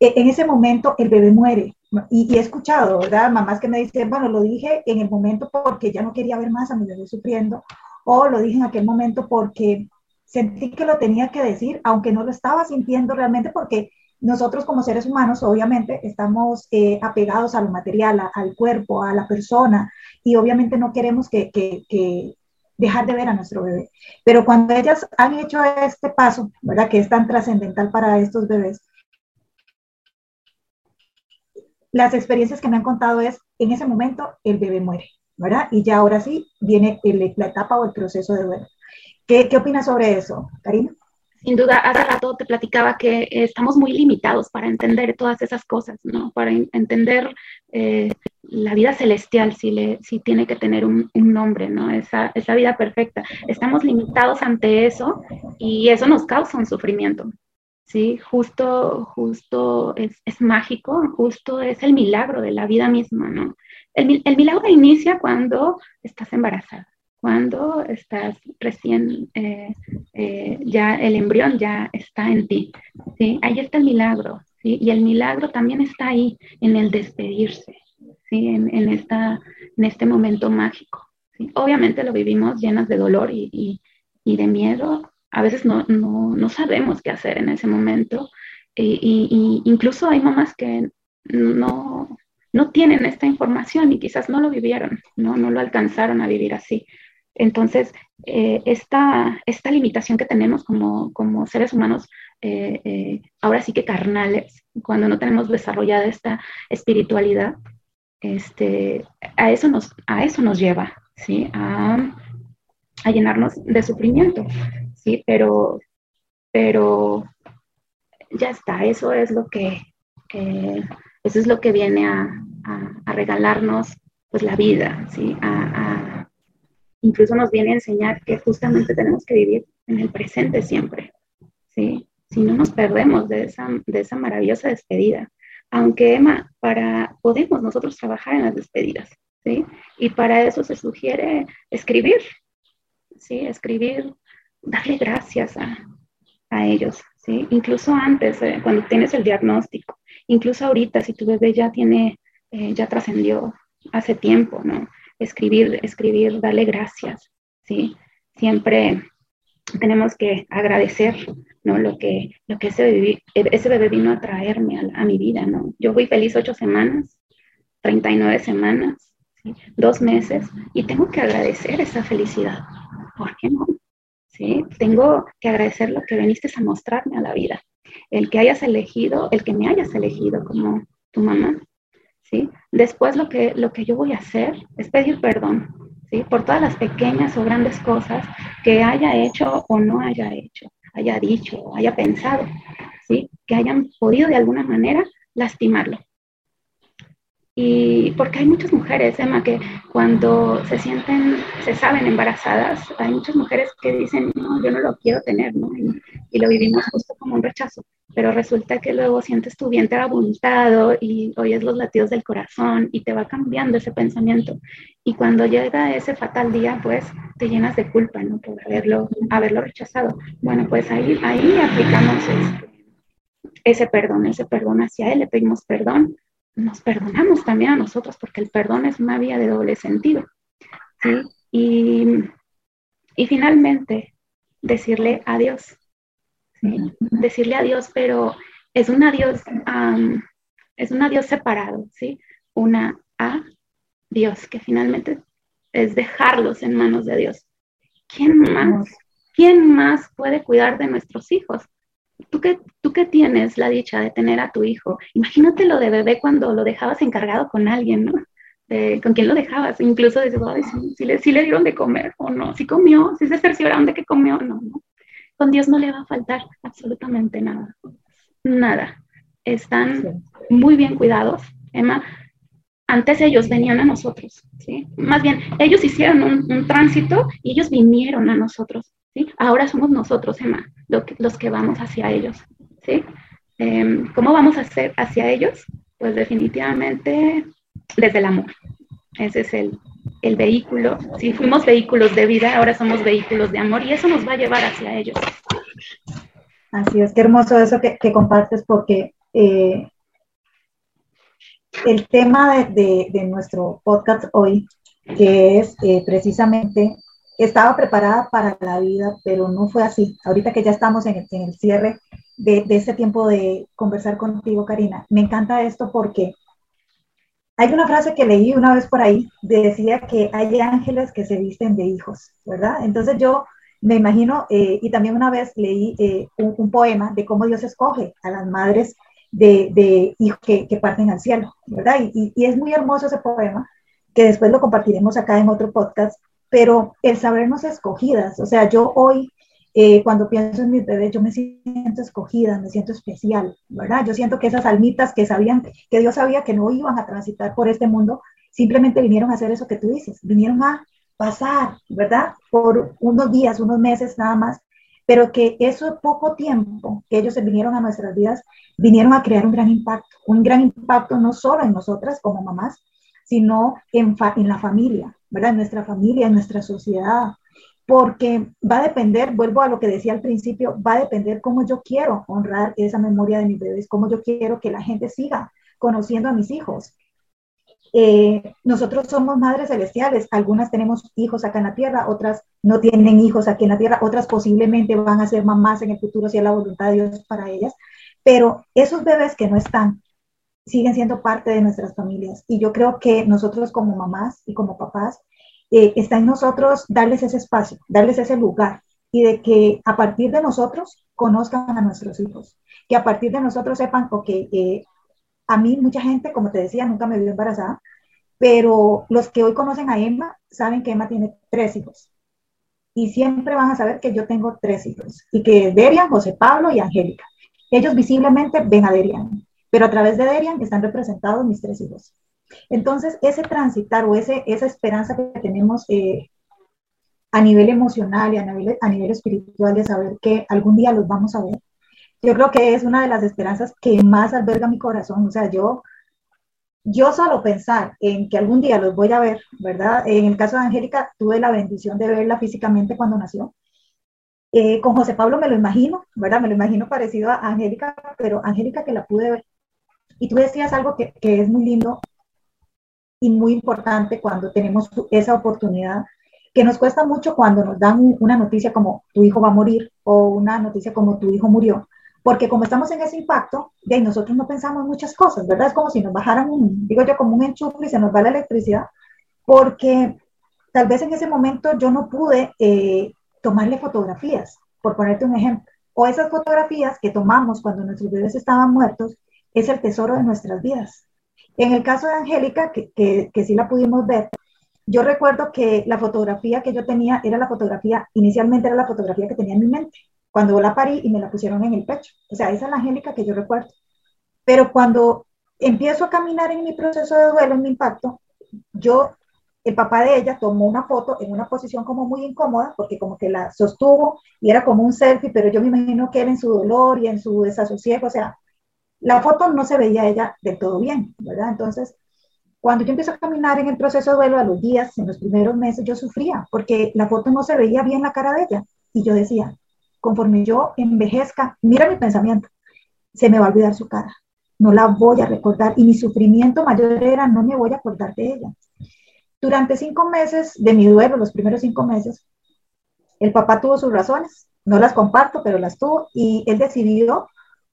E, en ese momento el bebé muere. Y, he escuchado, ¿verdad? Mamás que me dicen, bueno, lo dije en el momento porque ya no quería ver más a mi bebé sufriendo, o lo dije en aquel momento porque sentí que lo tenía que decir, aunque no lo estaba sintiendo realmente, porque nosotros como seres humanos obviamente estamos eh, apegados a lo material, al cuerpo, a la persona, y obviamente no queremos que, que, dejar de ver a nuestro bebé. Pero cuando ellas han hecho este paso, ¿verdad? Que es tan trascendental para estos bebés, las experiencias que me han contado es, en ese momento el bebé muere, ¿verdad? Y ya ahora sí viene la etapa o el proceso de duelo. ¿Qué, qué opinas sobre eso, Karina? Sin duda, hace rato te platicaba que estamos muy limitados para entender todas esas cosas, ¿no? Para entender eh, la vida celestial, si, le, si tiene que tener un, un, nombre, ¿no? Esa, esa vida perfecta. Estamos limitados ante eso y eso nos causa un sufrimiento, ¿sí? Justo, justo es, es, mágico, justo es el milagro de la vida misma, ¿no? El, el milagro inicia cuando estás embarazada, cuando estás recién, eh, eh, ya el embrión ya está en ti, ¿sí? Ahí está el milagro, ¿sí? Y el milagro también está ahí, en el despedirse, ¿sí? En, en esta, en este momento mágico. Obviamente lo vivimos llenas de dolor y, y, y de miedo, a veces no, no, no, sabemos qué hacer en ese momento. Y, y, incluso hay mamás que no, no tienen esta información y quizás no lo vivieron, no, no lo alcanzaron a vivir así. Entonces, eh, esta, esta, limitación que tenemos como, como seres humanos, eh, eh, ahora sí que carnales, cuando no tenemos desarrollada esta espiritualidad, este, a, eso nos, a eso nos lleva, ¿sí? A, a llenarnos de sufrimiento sí, pero, pero ya está, eso es lo que, eso es lo que viene a, regalarnos pues la vida, ¿sí? A, incluso nos viene a enseñar que justamente tenemos que vivir en el presente siempre, ¿sí? Si no nos perdemos de esa, de esa maravillosa despedida. Aunque, Emma, para, podemos nosotros trabajar en las despedidas, ¿sí? Y para eso se sugiere escribir, ¿sí? Escribir darle gracias a, a ellos, ¿sí? Incluso antes, eh, cuando tienes el diagnóstico, incluso ahorita, si tu bebé ya tiene, eh, ya trascendió hace tiempo, ¿no? Escribir, escribir, darle gracias, ¿sí? Siempre tenemos que agradecer, ¿no? Lo que, lo que ese, bebé, ese bebé vino a traerme a, mi vida, ¿no? Yo fui feliz ocho semanas, 39 semanas, dos meses, y tengo que agradecer esa felicidad. ¿Por qué no? Tengo que agradecer lo que viniste a mostrarme a la vida, el que hayas elegido, el que me hayas elegido como tu mamá, ¿sí? Después lo que, lo que yo voy a hacer es pedir perdón, ¿sí? Por todas las pequeñas o grandes cosas que haya hecho o no haya hecho, haya dicho, haya pensado, ¿sí? Que hayan podido de alguna manera lastimarlo. Y porque hay muchas mujeres, Emma, que cuando se sienten, se saben embarazadas, hay muchas mujeres que dicen, no, yo no lo quiero tener, ¿no? Y, lo vivimos justo como un rechazo. Pero resulta que luego sientes tu vientre abultado y oyes los latidos del corazón y te va cambiando ese pensamiento. Y cuando llega ese fatal día, pues te llenas de culpa, ¿no? Por haberlo, haberlo rechazado. Bueno, pues ahí, ahí aplicamos ese perdón, ese perdón hacia él, le pedimos perdón nos perdonamos también a nosotros, porque el perdón es una vía de doble sentido. ¿sí? Y, y finalmente, decirle adiós. ¿sí? Decirle adiós, pero es un adiós, um, es un adiós separado, ¿sí? Una a Dios, que finalmente es dejarlos en manos de Dios. ¿Quién más? ¿Quién más puede cuidar de nuestros hijos? Tú que, tú que tienes la dicha de tener a tu hijo, imagínate lo de bebé cuando lo dejabas encargado con alguien, ¿no? con quién lo dejabas, incluso dices, si, le, si, le, dieron de comer o no, si comió, si se cercioraron de que comió o no, no. Con Dios no le va a faltar absolutamente nada, nada. Están muy bien cuidados. Emma, antes ellos venían a nosotros, ¿sí? Más bien, ellos hicieron un, un tránsito y ellos vinieron a nosotros. Ahora somos nosotros, Emma, los que vamos hacia ellos, ¿sí? Em, ¿Cómo vamos a hacer hacia ellos? Pues definitivamente desde el amor. Ese es el, el vehículo. Si fuimos vehículos de vida, ahora somos vehículos de amor y eso nos va a llevar hacia ellos. Así es, qué hermoso eso que, que compartes porque eh, el tema de, de, nuestro podcast hoy, que es eh, precisamente estaba preparada para la vida, pero no fue así. Ahorita que ya estamos en el, cierre de, de, este tiempo de conversar contigo, Karina, me encanta esto porque hay una frase que leí una vez por ahí, decía que hay ángeles que se visten de hijos, ¿verdad? Entonces yo me imagino, eh, y también una vez leí eh, un, poema de cómo Dios escoge a las madres de, de hijos que, que, parten al cielo, ¿verdad? Y, y, es muy hermoso ese poema, que después lo compartiremos acá en otro podcast, pero el sabernos escogidas, o sea, yo hoy, eh, cuando pienso en mis bebés, yo me siento escogida, me siento especial, ¿verdad? Yo siento que esas almitas que sabían, que Dios sabía que no iban a transitar por este mundo, simplemente vinieron a hacer eso que tú dices, vinieron a pasar, ¿verdad? Por unos días, unos meses nada más, pero que eso poco tiempo que ellos se vinieron a nuestras vidas, vinieron a crear un gran impacto, un gran impacto no solo en nosotras como mamás, sino en, en la familia, ¿verdad? En nuestra familia, en nuestra sociedad, porque va a depender, vuelvo a lo que decía al principio, va a depender cómo yo quiero honrar esa memoria de mis bebés, cómo yo quiero que la gente siga conociendo a mis hijos. Eh, nosotros somos madres celestiales, algunas tenemos hijos acá en la tierra, otras no tienen hijos aquí en la tierra, otras posiblemente van a ser mamás en el futuro si es la voluntad de Dios para ellas, pero esos bebés que no están siguen siendo parte de nuestras familias y yo creo que nosotros como mamás y como papás eh, está en nosotros darles ese espacio, darles ese lugar y de que a partir de nosotros conozcan a nuestros hijos, que a partir de nosotros sepan, ok, eh, a mí mucha gente, como te decía, nunca me vio embarazada, pero los que hoy conocen a Emma saben que Emma tiene tres hijos. Y siempre van a saber que yo tengo tres hijos y que Derian, José Pablo y Angélica. Ellos visiblemente ven a Derian, pero a través de Derian están representados mis tres hijos. Entonces, ese transitar o ese, esa esperanza que tenemos eh, a nivel emocional y a nivel, a nivel espiritual de saber que algún día los vamos a ver, yo creo que es una de las esperanzas que más alberga mi corazón. O sea, yo, yo solo pensar en que algún día los voy a ver, ¿verdad? En el caso de Angélica, tuve la bendición de verla físicamente cuando nació. Eh, con José Pablo me lo imagino, ¿verdad? Me lo imagino parecido a Angélica, pero Angélica que la pude ver. Y tú decías algo que, que es muy lindo y muy importante cuando tenemos esa oportunidad, que nos cuesta mucho cuando nos dan una noticia como tu hijo va a morir o una noticia como tu hijo murió, porque como estamos en ese impacto, de nosotros no pensamos muchas cosas, ¿verdad? Es como si nos bajaran, un, digo yo, como un enchufe y se nos va la electricidad, porque tal vez en ese momento yo no pude eh, tomarle fotografías, por ponerte un ejemplo, o esas fotografías que tomamos cuando nuestros bebés estaban muertos, es el tesoro de nuestras vidas. En el caso de Angélica, que, que, sí la pudimos ver, yo recuerdo que la fotografía que yo tenía era la fotografía, inicialmente era la fotografía que tenía en mi mente, cuando la parí y me la pusieron en el pecho. O sea, esa es la Angélica que yo recuerdo. Pero cuando empiezo a caminar en mi proceso de duelo, en mi impacto, yo, el papá de ella tomó una foto en una posición como muy incómoda, porque como que la sostuvo y era como un selfie, pero yo me imagino que era en su dolor y en su desasosiego, o sea, la foto no se veía ella del todo bien, ¿verdad? Entonces, cuando yo empiezo a caminar en el proceso de duelo a los días, en los primeros meses, yo sufría porque la foto no se veía bien la cara de ella. Y yo decía, conforme yo envejezca, mira mi pensamiento, se me va a olvidar su cara, no la voy a recordar. Y mi sufrimiento mayor era, no me voy a acordar de ella. Durante cinco meses de mi duelo, los primeros cinco meses, el papá tuvo sus razones, no las comparto, pero las tuvo, y él decidió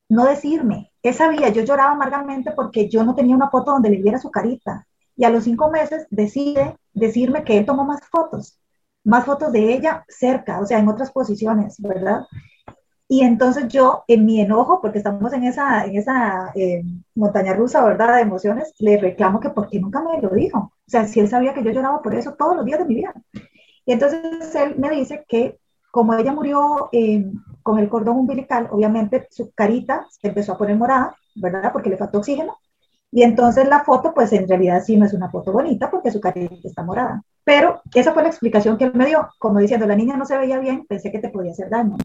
no decirme. Él sabía, yo lloraba amargamente porque yo no tenía una foto donde le viera su carita. Y a los cinco meses decide decirme que él tomó más fotos, más fotos de ella cerca, o sea, en otras posiciones, ¿verdad? Y entonces yo, en mi enojo, porque estamos en esa, en eh, montaña rusa, ¿verdad?, de emociones, le reclamo que por qué nunca me lo dijo. O sea, si él sabía que yo lloraba por eso todos los días de mi vida. Y entonces él me dice que como ella murió eh, con el cordón umbilical, obviamente su carita se empezó a poner morada, ¿verdad? Porque le faltó oxígeno. Y entonces la foto, pues en realidad sí no es una foto bonita porque su carita está morada. Pero esa fue la explicación que él me dio, como diciendo, la niña no se veía bien, pensé que te podía hacer daño.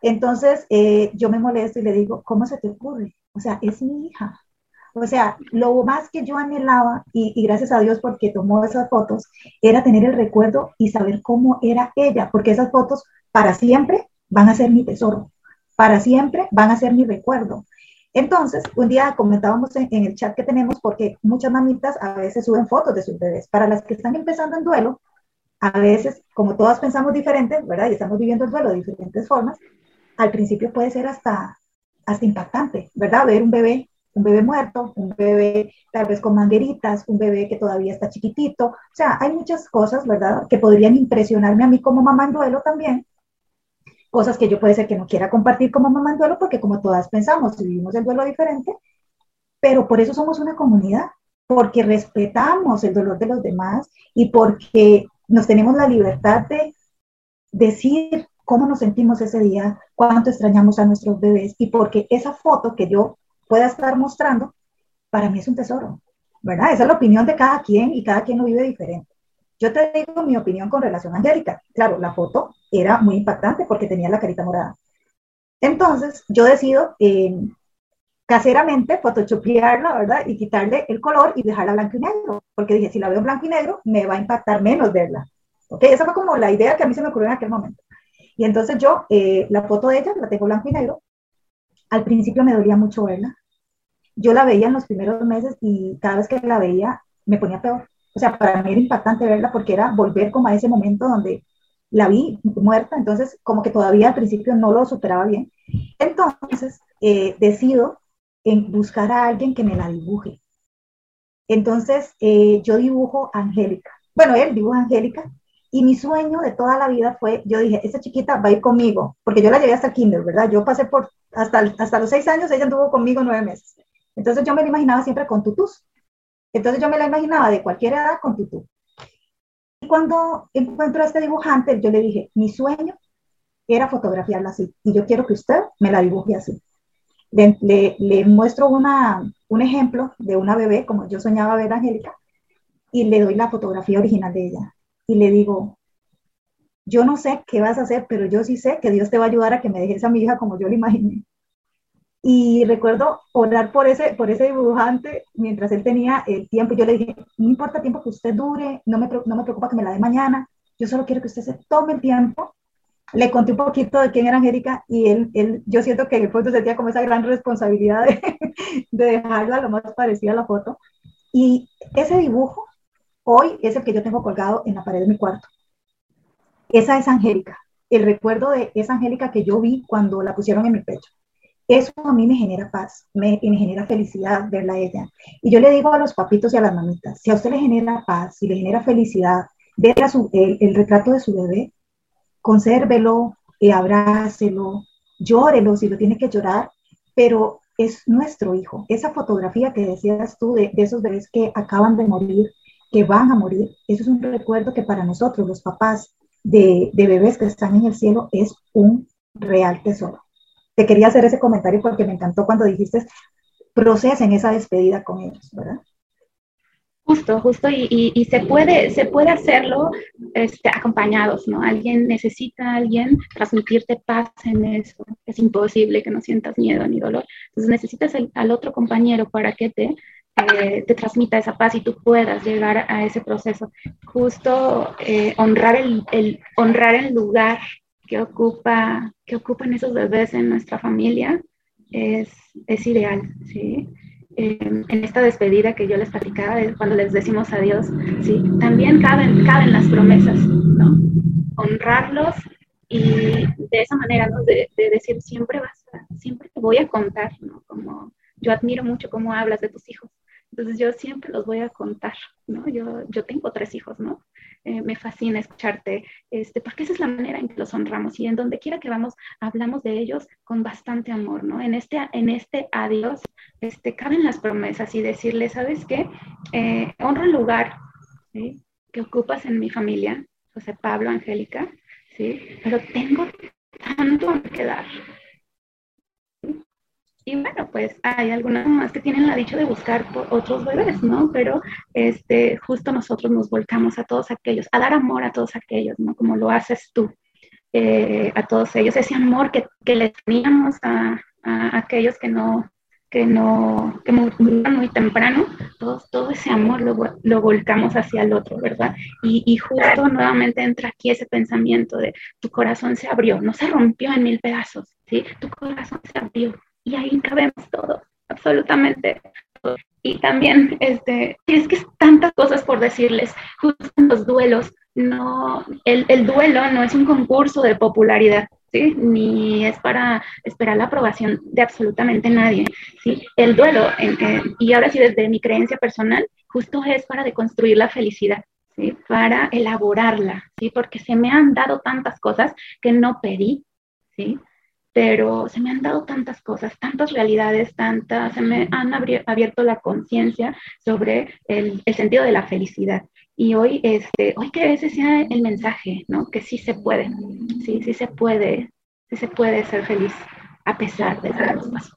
Entonces eh, yo me molesto y le digo, ¿cómo se te ocurre? O sea, es mi hija. O sea, lo más que yo anhelaba, y, y, gracias a Dios porque tomó esas fotos, era tener el recuerdo y saber cómo era ella, porque esas fotos para siempre van a ser mi tesoro, para siempre van a ser mi recuerdo. Entonces, un día comentábamos en, el chat que tenemos, porque muchas mamitas a veces suben fotos de sus bebés. Para las que están empezando en duelo, a veces, como todas pensamos diferente, ¿verdad? Y estamos viviendo el duelo de diferentes formas, al principio puede ser hasta, hasta impactante, ¿verdad? Ver un bebé, un bebé muerto, un bebé tal vez con mangueritas, un bebé que todavía está chiquitito. O sea, hay muchas cosas, ¿verdad? Que podrían impresionarme a mí como mamá en duelo también, cosas que yo puede ser que no quiera compartir como mamá en duelo, porque como todas pensamos, vivimos el duelo diferente, pero por eso somos una comunidad, porque respetamos el dolor de los demás y porque nos tenemos la libertad de decir cómo nos sentimos ese día, cuánto extrañamos a nuestros bebés y porque esa foto que yo pueda estar mostrando, para mí es un tesoro, ¿verdad? Esa es la opinión de cada quien y cada quien lo vive diferente. Yo te digo mi opinión con relación a Angélica. Claro, la foto era muy impactante porque tenía la carita morada. Entonces, yo decido eh, caseramente photoshopearla, ¿verdad? Y quitarle el color y dejarla blanco y negro. Porque dije, si la veo blanco y negro, me va a impactar menos verla. ¿Ok? Esa fue como la idea que a mí se me ocurrió en aquel momento. Y entonces yo, eh, la foto de ella, la tengo blanco y negro. Al principio me dolía mucho verla. Yo la veía en los primeros meses y cada vez que la veía me ponía peor. O sea, para mí era impactante verla porque era volver como a ese momento donde la vi muerta, entonces como que todavía al principio no lo superaba bien. Entonces eh, decido en buscar a alguien que me la dibuje. Entonces eh, yo dibujo a Angélica. Bueno, él dibuja a Angélica y mi sueño de toda la vida fue, yo dije, esa chiquita va a ir conmigo, porque yo la llevé hasta el kinder, ¿verdad? Yo pasé por, hasta, hasta los seis años, ella anduvo conmigo nueve meses. Entonces yo me la imaginaba siempre con tutús. Entonces yo me la imaginaba de cualquier edad con tutú. Y cuando encuentro a este dibujante, yo le dije, mi sueño era fotografiarla así, y yo quiero que usted me la dibuje así. Le, muestro una, un ejemplo de una bebé, como yo soñaba ver a Angélica, y le doy la fotografía original de ella. Y le digo, yo no sé qué vas a hacer, pero yo sí sé que Dios te va a ayudar a que me dejes a mi hija como yo la imaginé. Y recuerdo orar por ese, por ese dibujante mientras él tenía el tiempo. Yo le dije, no importa el tiempo que usted dure, no me, no me preocupa que me la dé mañana, yo solo quiero que usted se tome el tiempo. Le conté un poquito de quién era Angélica y él, él yo siento que en el fondo sentía como esa gran responsabilidad de, de dejarla lo más parecida a la foto. Y ese dibujo hoy es el que yo tengo colgado en la pared de mi cuarto. Esa es Angélica, el recuerdo de esa Angélica que yo vi cuando la pusieron en mi pecho. Eso a mí me genera paz, me, genera felicidad verla a ella. Y yo le digo a los papitos y a las mamitas, si a usted le genera paz, si le genera felicidad, ver el, el, retrato de su bebé, consérvelo, eh, abrácelo, llórelo si lo tiene que llorar, pero es nuestro hijo. Esa fotografía que decías tú de, de esos bebés que acaban de morir, que van a morir, eso es un recuerdo que para nosotros, los papás de, de bebés que están en el cielo, es un real tesoro te quería hacer ese comentario porque me encantó cuando dijiste procesen esa despedida con ellos, ¿verdad? Justo, justo, y, y, se, puede, se puede hacerlo este, acompañados, ¿no? Alguien necesita a alguien transmitirte paz en eso. Es imposible que no sientas miedo ni dolor. Entonces necesitas al otro compañero para que te, eh, te transmita esa paz y tú puedas llegar a ese proceso. Justo eh, honrar, el, el, honrar el lugar que, ocupa, que ocupan esos bebés en nuestra familia es, es ideal, ¿sí? en esta despedida que yo les platicaba, cuando les decimos adiós, ¿sí? También caben, caben las promesas, ¿no? Honrarlos y de esa manera, ¿no? De, de, decir, siempre vas a, siempre te voy a contar, ¿no? Como yo admiro mucho cómo hablas de tus hijos, entonces yo siempre los voy a contar, ¿no? Yo, yo tengo tres hijos, ¿no? Eh, me fascina escucharte, este, porque esa es la manera en que los honramos y en donde quiera que vamos, hablamos de ellos con bastante amor, ¿no? En este, en este adiós, este, caben las promesas y decirle, ¿sabes qué? Eh, honro el lugar que ocupas en mi familia, José Pablo, Angélica, ¿sí? Pero tengo tanto que dar, y bueno, pues hay algunas más que tienen la dicha de buscar por otros bebés, ¿no? Pero este, justo nosotros nos volcamos a todos aquellos, a dar amor a todos aquellos, ¿no? Como lo haces tú, eh, a todos ellos, ese amor que, que le teníamos a, a, aquellos que no, que no, que murieron muy temprano, todo, todo ese amor lo, lo, volcamos hacia el otro, ¿verdad? Y, y justo nuevamente entra aquí ese pensamiento de tu corazón se abrió, no se rompió en mil pedazos, ¿sí? Tu corazón se abrió y ahí cabemos todos, absolutamente. Y también, este, es que es tantas cosas por decirles, justo en los duelos, no, el, el duelo no es un concurso de popularidad, ¿sí? Ni es para esperar la aprobación de absolutamente nadie, ¿sí? El duelo, en, y ahora sí desde mi creencia personal, justo es para deconstruir la felicidad, ¿sí? Para elaborarla, ¿sí? Porque se me han dado tantas cosas que no pedí, ¿sí? Pero se me han dado tantas cosas, tantas realidades, tantas, se me han abierto la conciencia sobre el, el, sentido de la felicidad. Y hoy, este, hoy que ese sea el mensaje, ¿no? Que sí se puede, sí, sí se puede, sí se puede ser feliz a pesar de los pasos.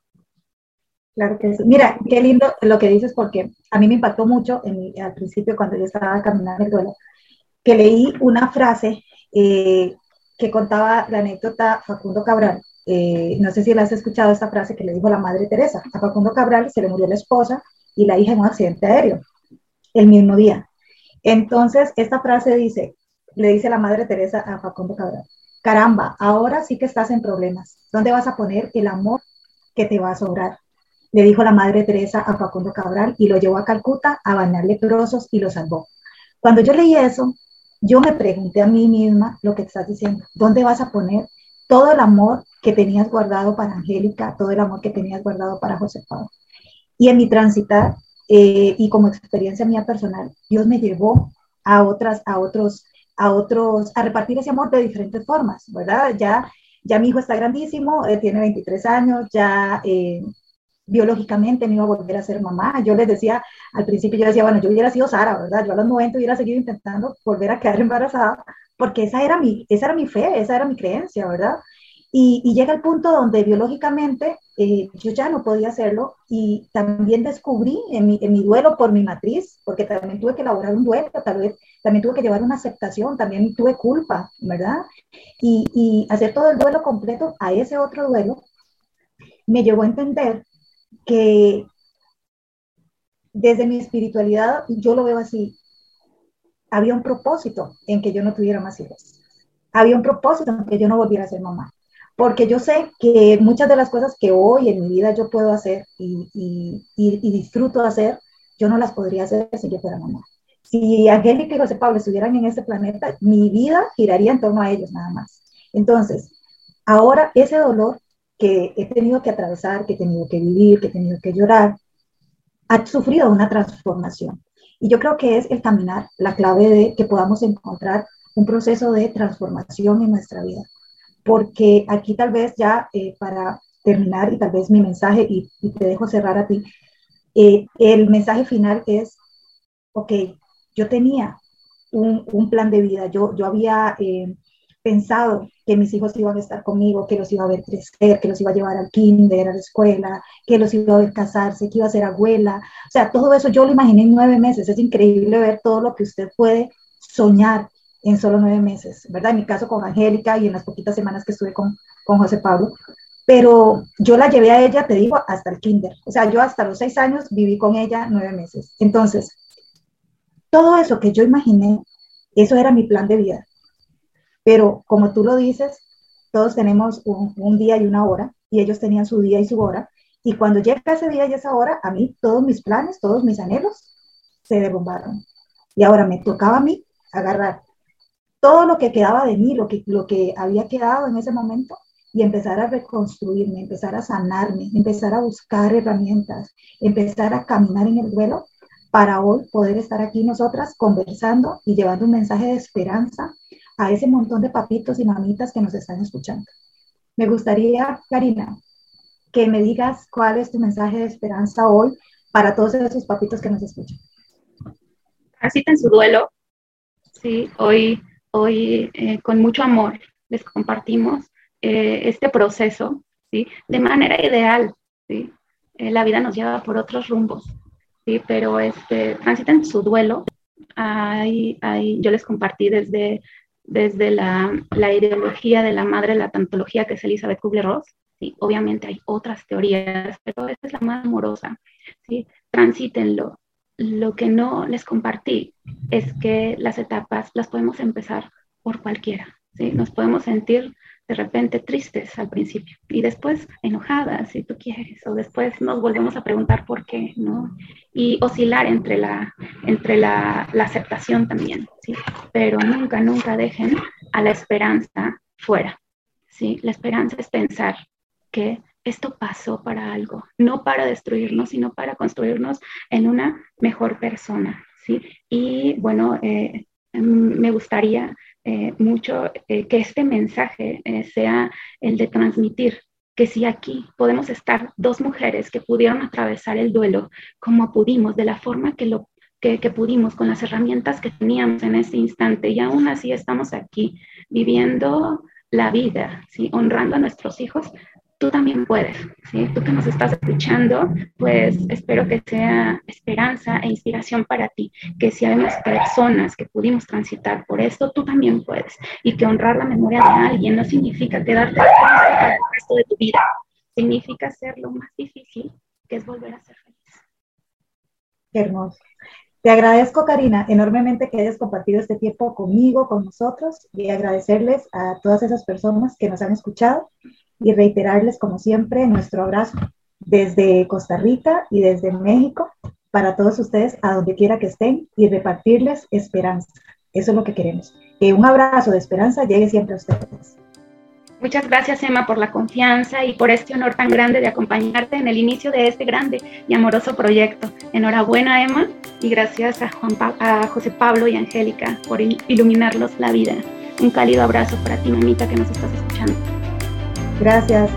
Claro que sí. Mira, qué lindo lo que dices porque a mí me impactó mucho en, al principio cuando yo estaba caminando el duelo. que leí una frase eh, que contaba la anécdota Facundo Cabral. Eh, no sé si la has escuchado esta frase que le dijo la madre Teresa. A Facundo Cabral se le murió la esposa y la hija en un accidente aéreo el mismo día. Entonces, esta frase dice, le dice la madre Teresa a Facundo Cabral, caramba, ahora sí que estás en problemas. ¿Dónde vas a poner el amor que te va a sobrar? Le dijo la madre Teresa a Facundo Cabral y lo llevó a Calcuta a bañar leprosos y lo salvó. Cuando yo leí eso, yo me pregunté a mí misma lo que estás diciendo. ¿Dónde vas a poner todo el amor que tenías guardado para Angélica, todo el amor que tenías guardado para José Pablo? Y en mi transitar eh, y como experiencia mía personal, Dios me llevó a otras, a otros, a otros, a repartir ese amor de diferentes formas, ¿verdad? Ya, ya mi hijo está grandísimo, eh, tiene 23 años, ya eh, biológicamente me iba a volver a ser mamá. Yo les decía, al principio yo decía, bueno, yo hubiera sido Sara, ¿verdad? Yo a los 90 hubiera seguido intentando volver a quedar embarazada, porque esa era mi, esa era mi fe, esa era mi creencia, ¿verdad? Y, llega el punto donde biológicamente eh, yo ya no podía hacerlo y también descubrí en mi, en mi, duelo por mi matriz, porque también tuve que elaborar un duelo, tal vez también tuve que llevar una aceptación, también tuve culpa, ¿verdad? Y, y hacer todo el duelo completo a ese otro duelo me llevó a entender que desde mi espiritualidad, yo lo veo así, había un propósito en que yo no tuviera más hijos. Había un propósito en que yo no volviera a ser mamá. Porque yo sé que muchas de las cosas que hoy en mi vida yo puedo hacer y, y, y, disfruto hacer, yo no las podría hacer si yo fuera mamá. Si Angélica y José Pablo estuvieran en este planeta, mi vida giraría en torno a ellos nada más. Entonces, ahora ese dolor que he tenido que atravesar, que he tenido que vivir, que he tenido que llorar, ha sufrido una transformación. Y yo creo que es el caminar la clave de que podamos encontrar un proceso de transformación en nuestra vida. Porque aquí tal vez ya eh, para terminar y tal vez mi mensaje, y, te dejo cerrar a ti, eh, el mensaje final es, ok, yo tenía un, un plan de vida, yo, yo había eh, pensado que mis hijos iban a estar conmigo, que los iba a ver crecer, que los iba a llevar al kinder, a la escuela, que los iba a ver casarse, que iba a ser abuela. O sea, todo eso yo lo imaginé en nueve meses. Es increíble ver todo lo que usted puede soñar en solo nueve meses, ¿verdad? En mi caso con Angélica y en las poquitas semanas que estuve con, con José Pablo. Pero yo la llevé a ella, te digo, hasta el kinder. O sea, yo hasta los seis años viví con ella nueve meses. Entonces, todo eso que yo imaginé, eso era mi plan de vida. Pero como tú lo dices, todos tenemos un, día y una hora, y ellos tenían su día y su hora. Y cuando llega ese día y esa hora, a mí todos mis planes, todos mis anhelos se derrumbaron. Y ahora me tocaba a mí agarrar todo lo que quedaba de mí, lo que, lo que había quedado en ese momento, y empezar a reconstruirme, empezar a sanarme, empezar a buscar herramientas, empezar a caminar en el duelo para hoy poder estar aquí nosotras conversando y llevando un mensaje de esperanza a ese montón de papitos y mamitas que nos están escuchando. Me gustaría, Karina, que me digas cuál es tu mensaje de esperanza hoy para todos esos papitos que nos escuchan. en su duelo. Sí, hoy, hoy eh, con mucho amor les compartimos eh, este proceso, ¿sí? De manera ideal, ¿sí? Eh, la vida nos lleva por otros rumbos, ¿sí? Pero este, transiten su duelo. Hay, hay, yo les compartí desde desde la, ideología de la madre la tantología, que es Elizabeth Kubler-Ross. ¿sí? Obviamente hay otras teorías, pero esta es la más amorosa. ¿sí? Transítenlo. Lo que no les compartí es que las etapas las podemos empezar por cualquiera. ¿sí? Nos podemos sentir de repente tristes al principio y después enojadas si tú quieres o después nos volvemos a preguntar por qué, ¿no? Y oscilar entre la, entre la, aceptación también, ¿sí? Pero nunca, nunca dejen a la esperanza fuera, ¿sí? La esperanza es pensar que esto pasó para algo, no para destruirnos, sino para construirnos en una mejor persona, ¿sí? Y bueno, eh, me gustaría eh, mucho eh, que este mensaje eh, sea el de transmitir que si aquí podemos estar dos mujeres que pudieron atravesar el duelo como pudimos, de la forma que lo que, pudimos, con las herramientas que teníamos en ese instante, y aún así estamos aquí viviendo la vida, ¿sí? honrando a nuestros hijos, tú también puedes, ¿sí? Tú que nos estás escuchando, pues espero que sea esperanza e inspiración para ti, que si hay personas que pudimos transitar por esto, tú también puedes, y que honrar la memoria de alguien no significa quedarte para el resto de tu vida, significa hacer lo más difícil, que es volver a ser feliz. Qué hermoso. Te agradezco, Karina, enormemente que hayas compartido este tiempo conmigo, con nosotros, y agradecerles a todas esas personas que nos han escuchado y reiterarles, como siempre, nuestro abrazo desde Costa Rica y desde México para todos ustedes, a donde quiera que estén, y repartirles esperanza. Eso es lo que queremos. Que un abrazo de esperanza llegue siempre a ustedes. Muchas gracias, Emma, por la confianza y por este honor tan grande de acompañarte en el inicio de este grande y amoroso proyecto. Enhorabuena, Emma, y gracias a, Juan a José Pablo y Angélica por iluminarlos la vida. Un cálido abrazo para ti, mamita, que nos estás escuchando. Gracias.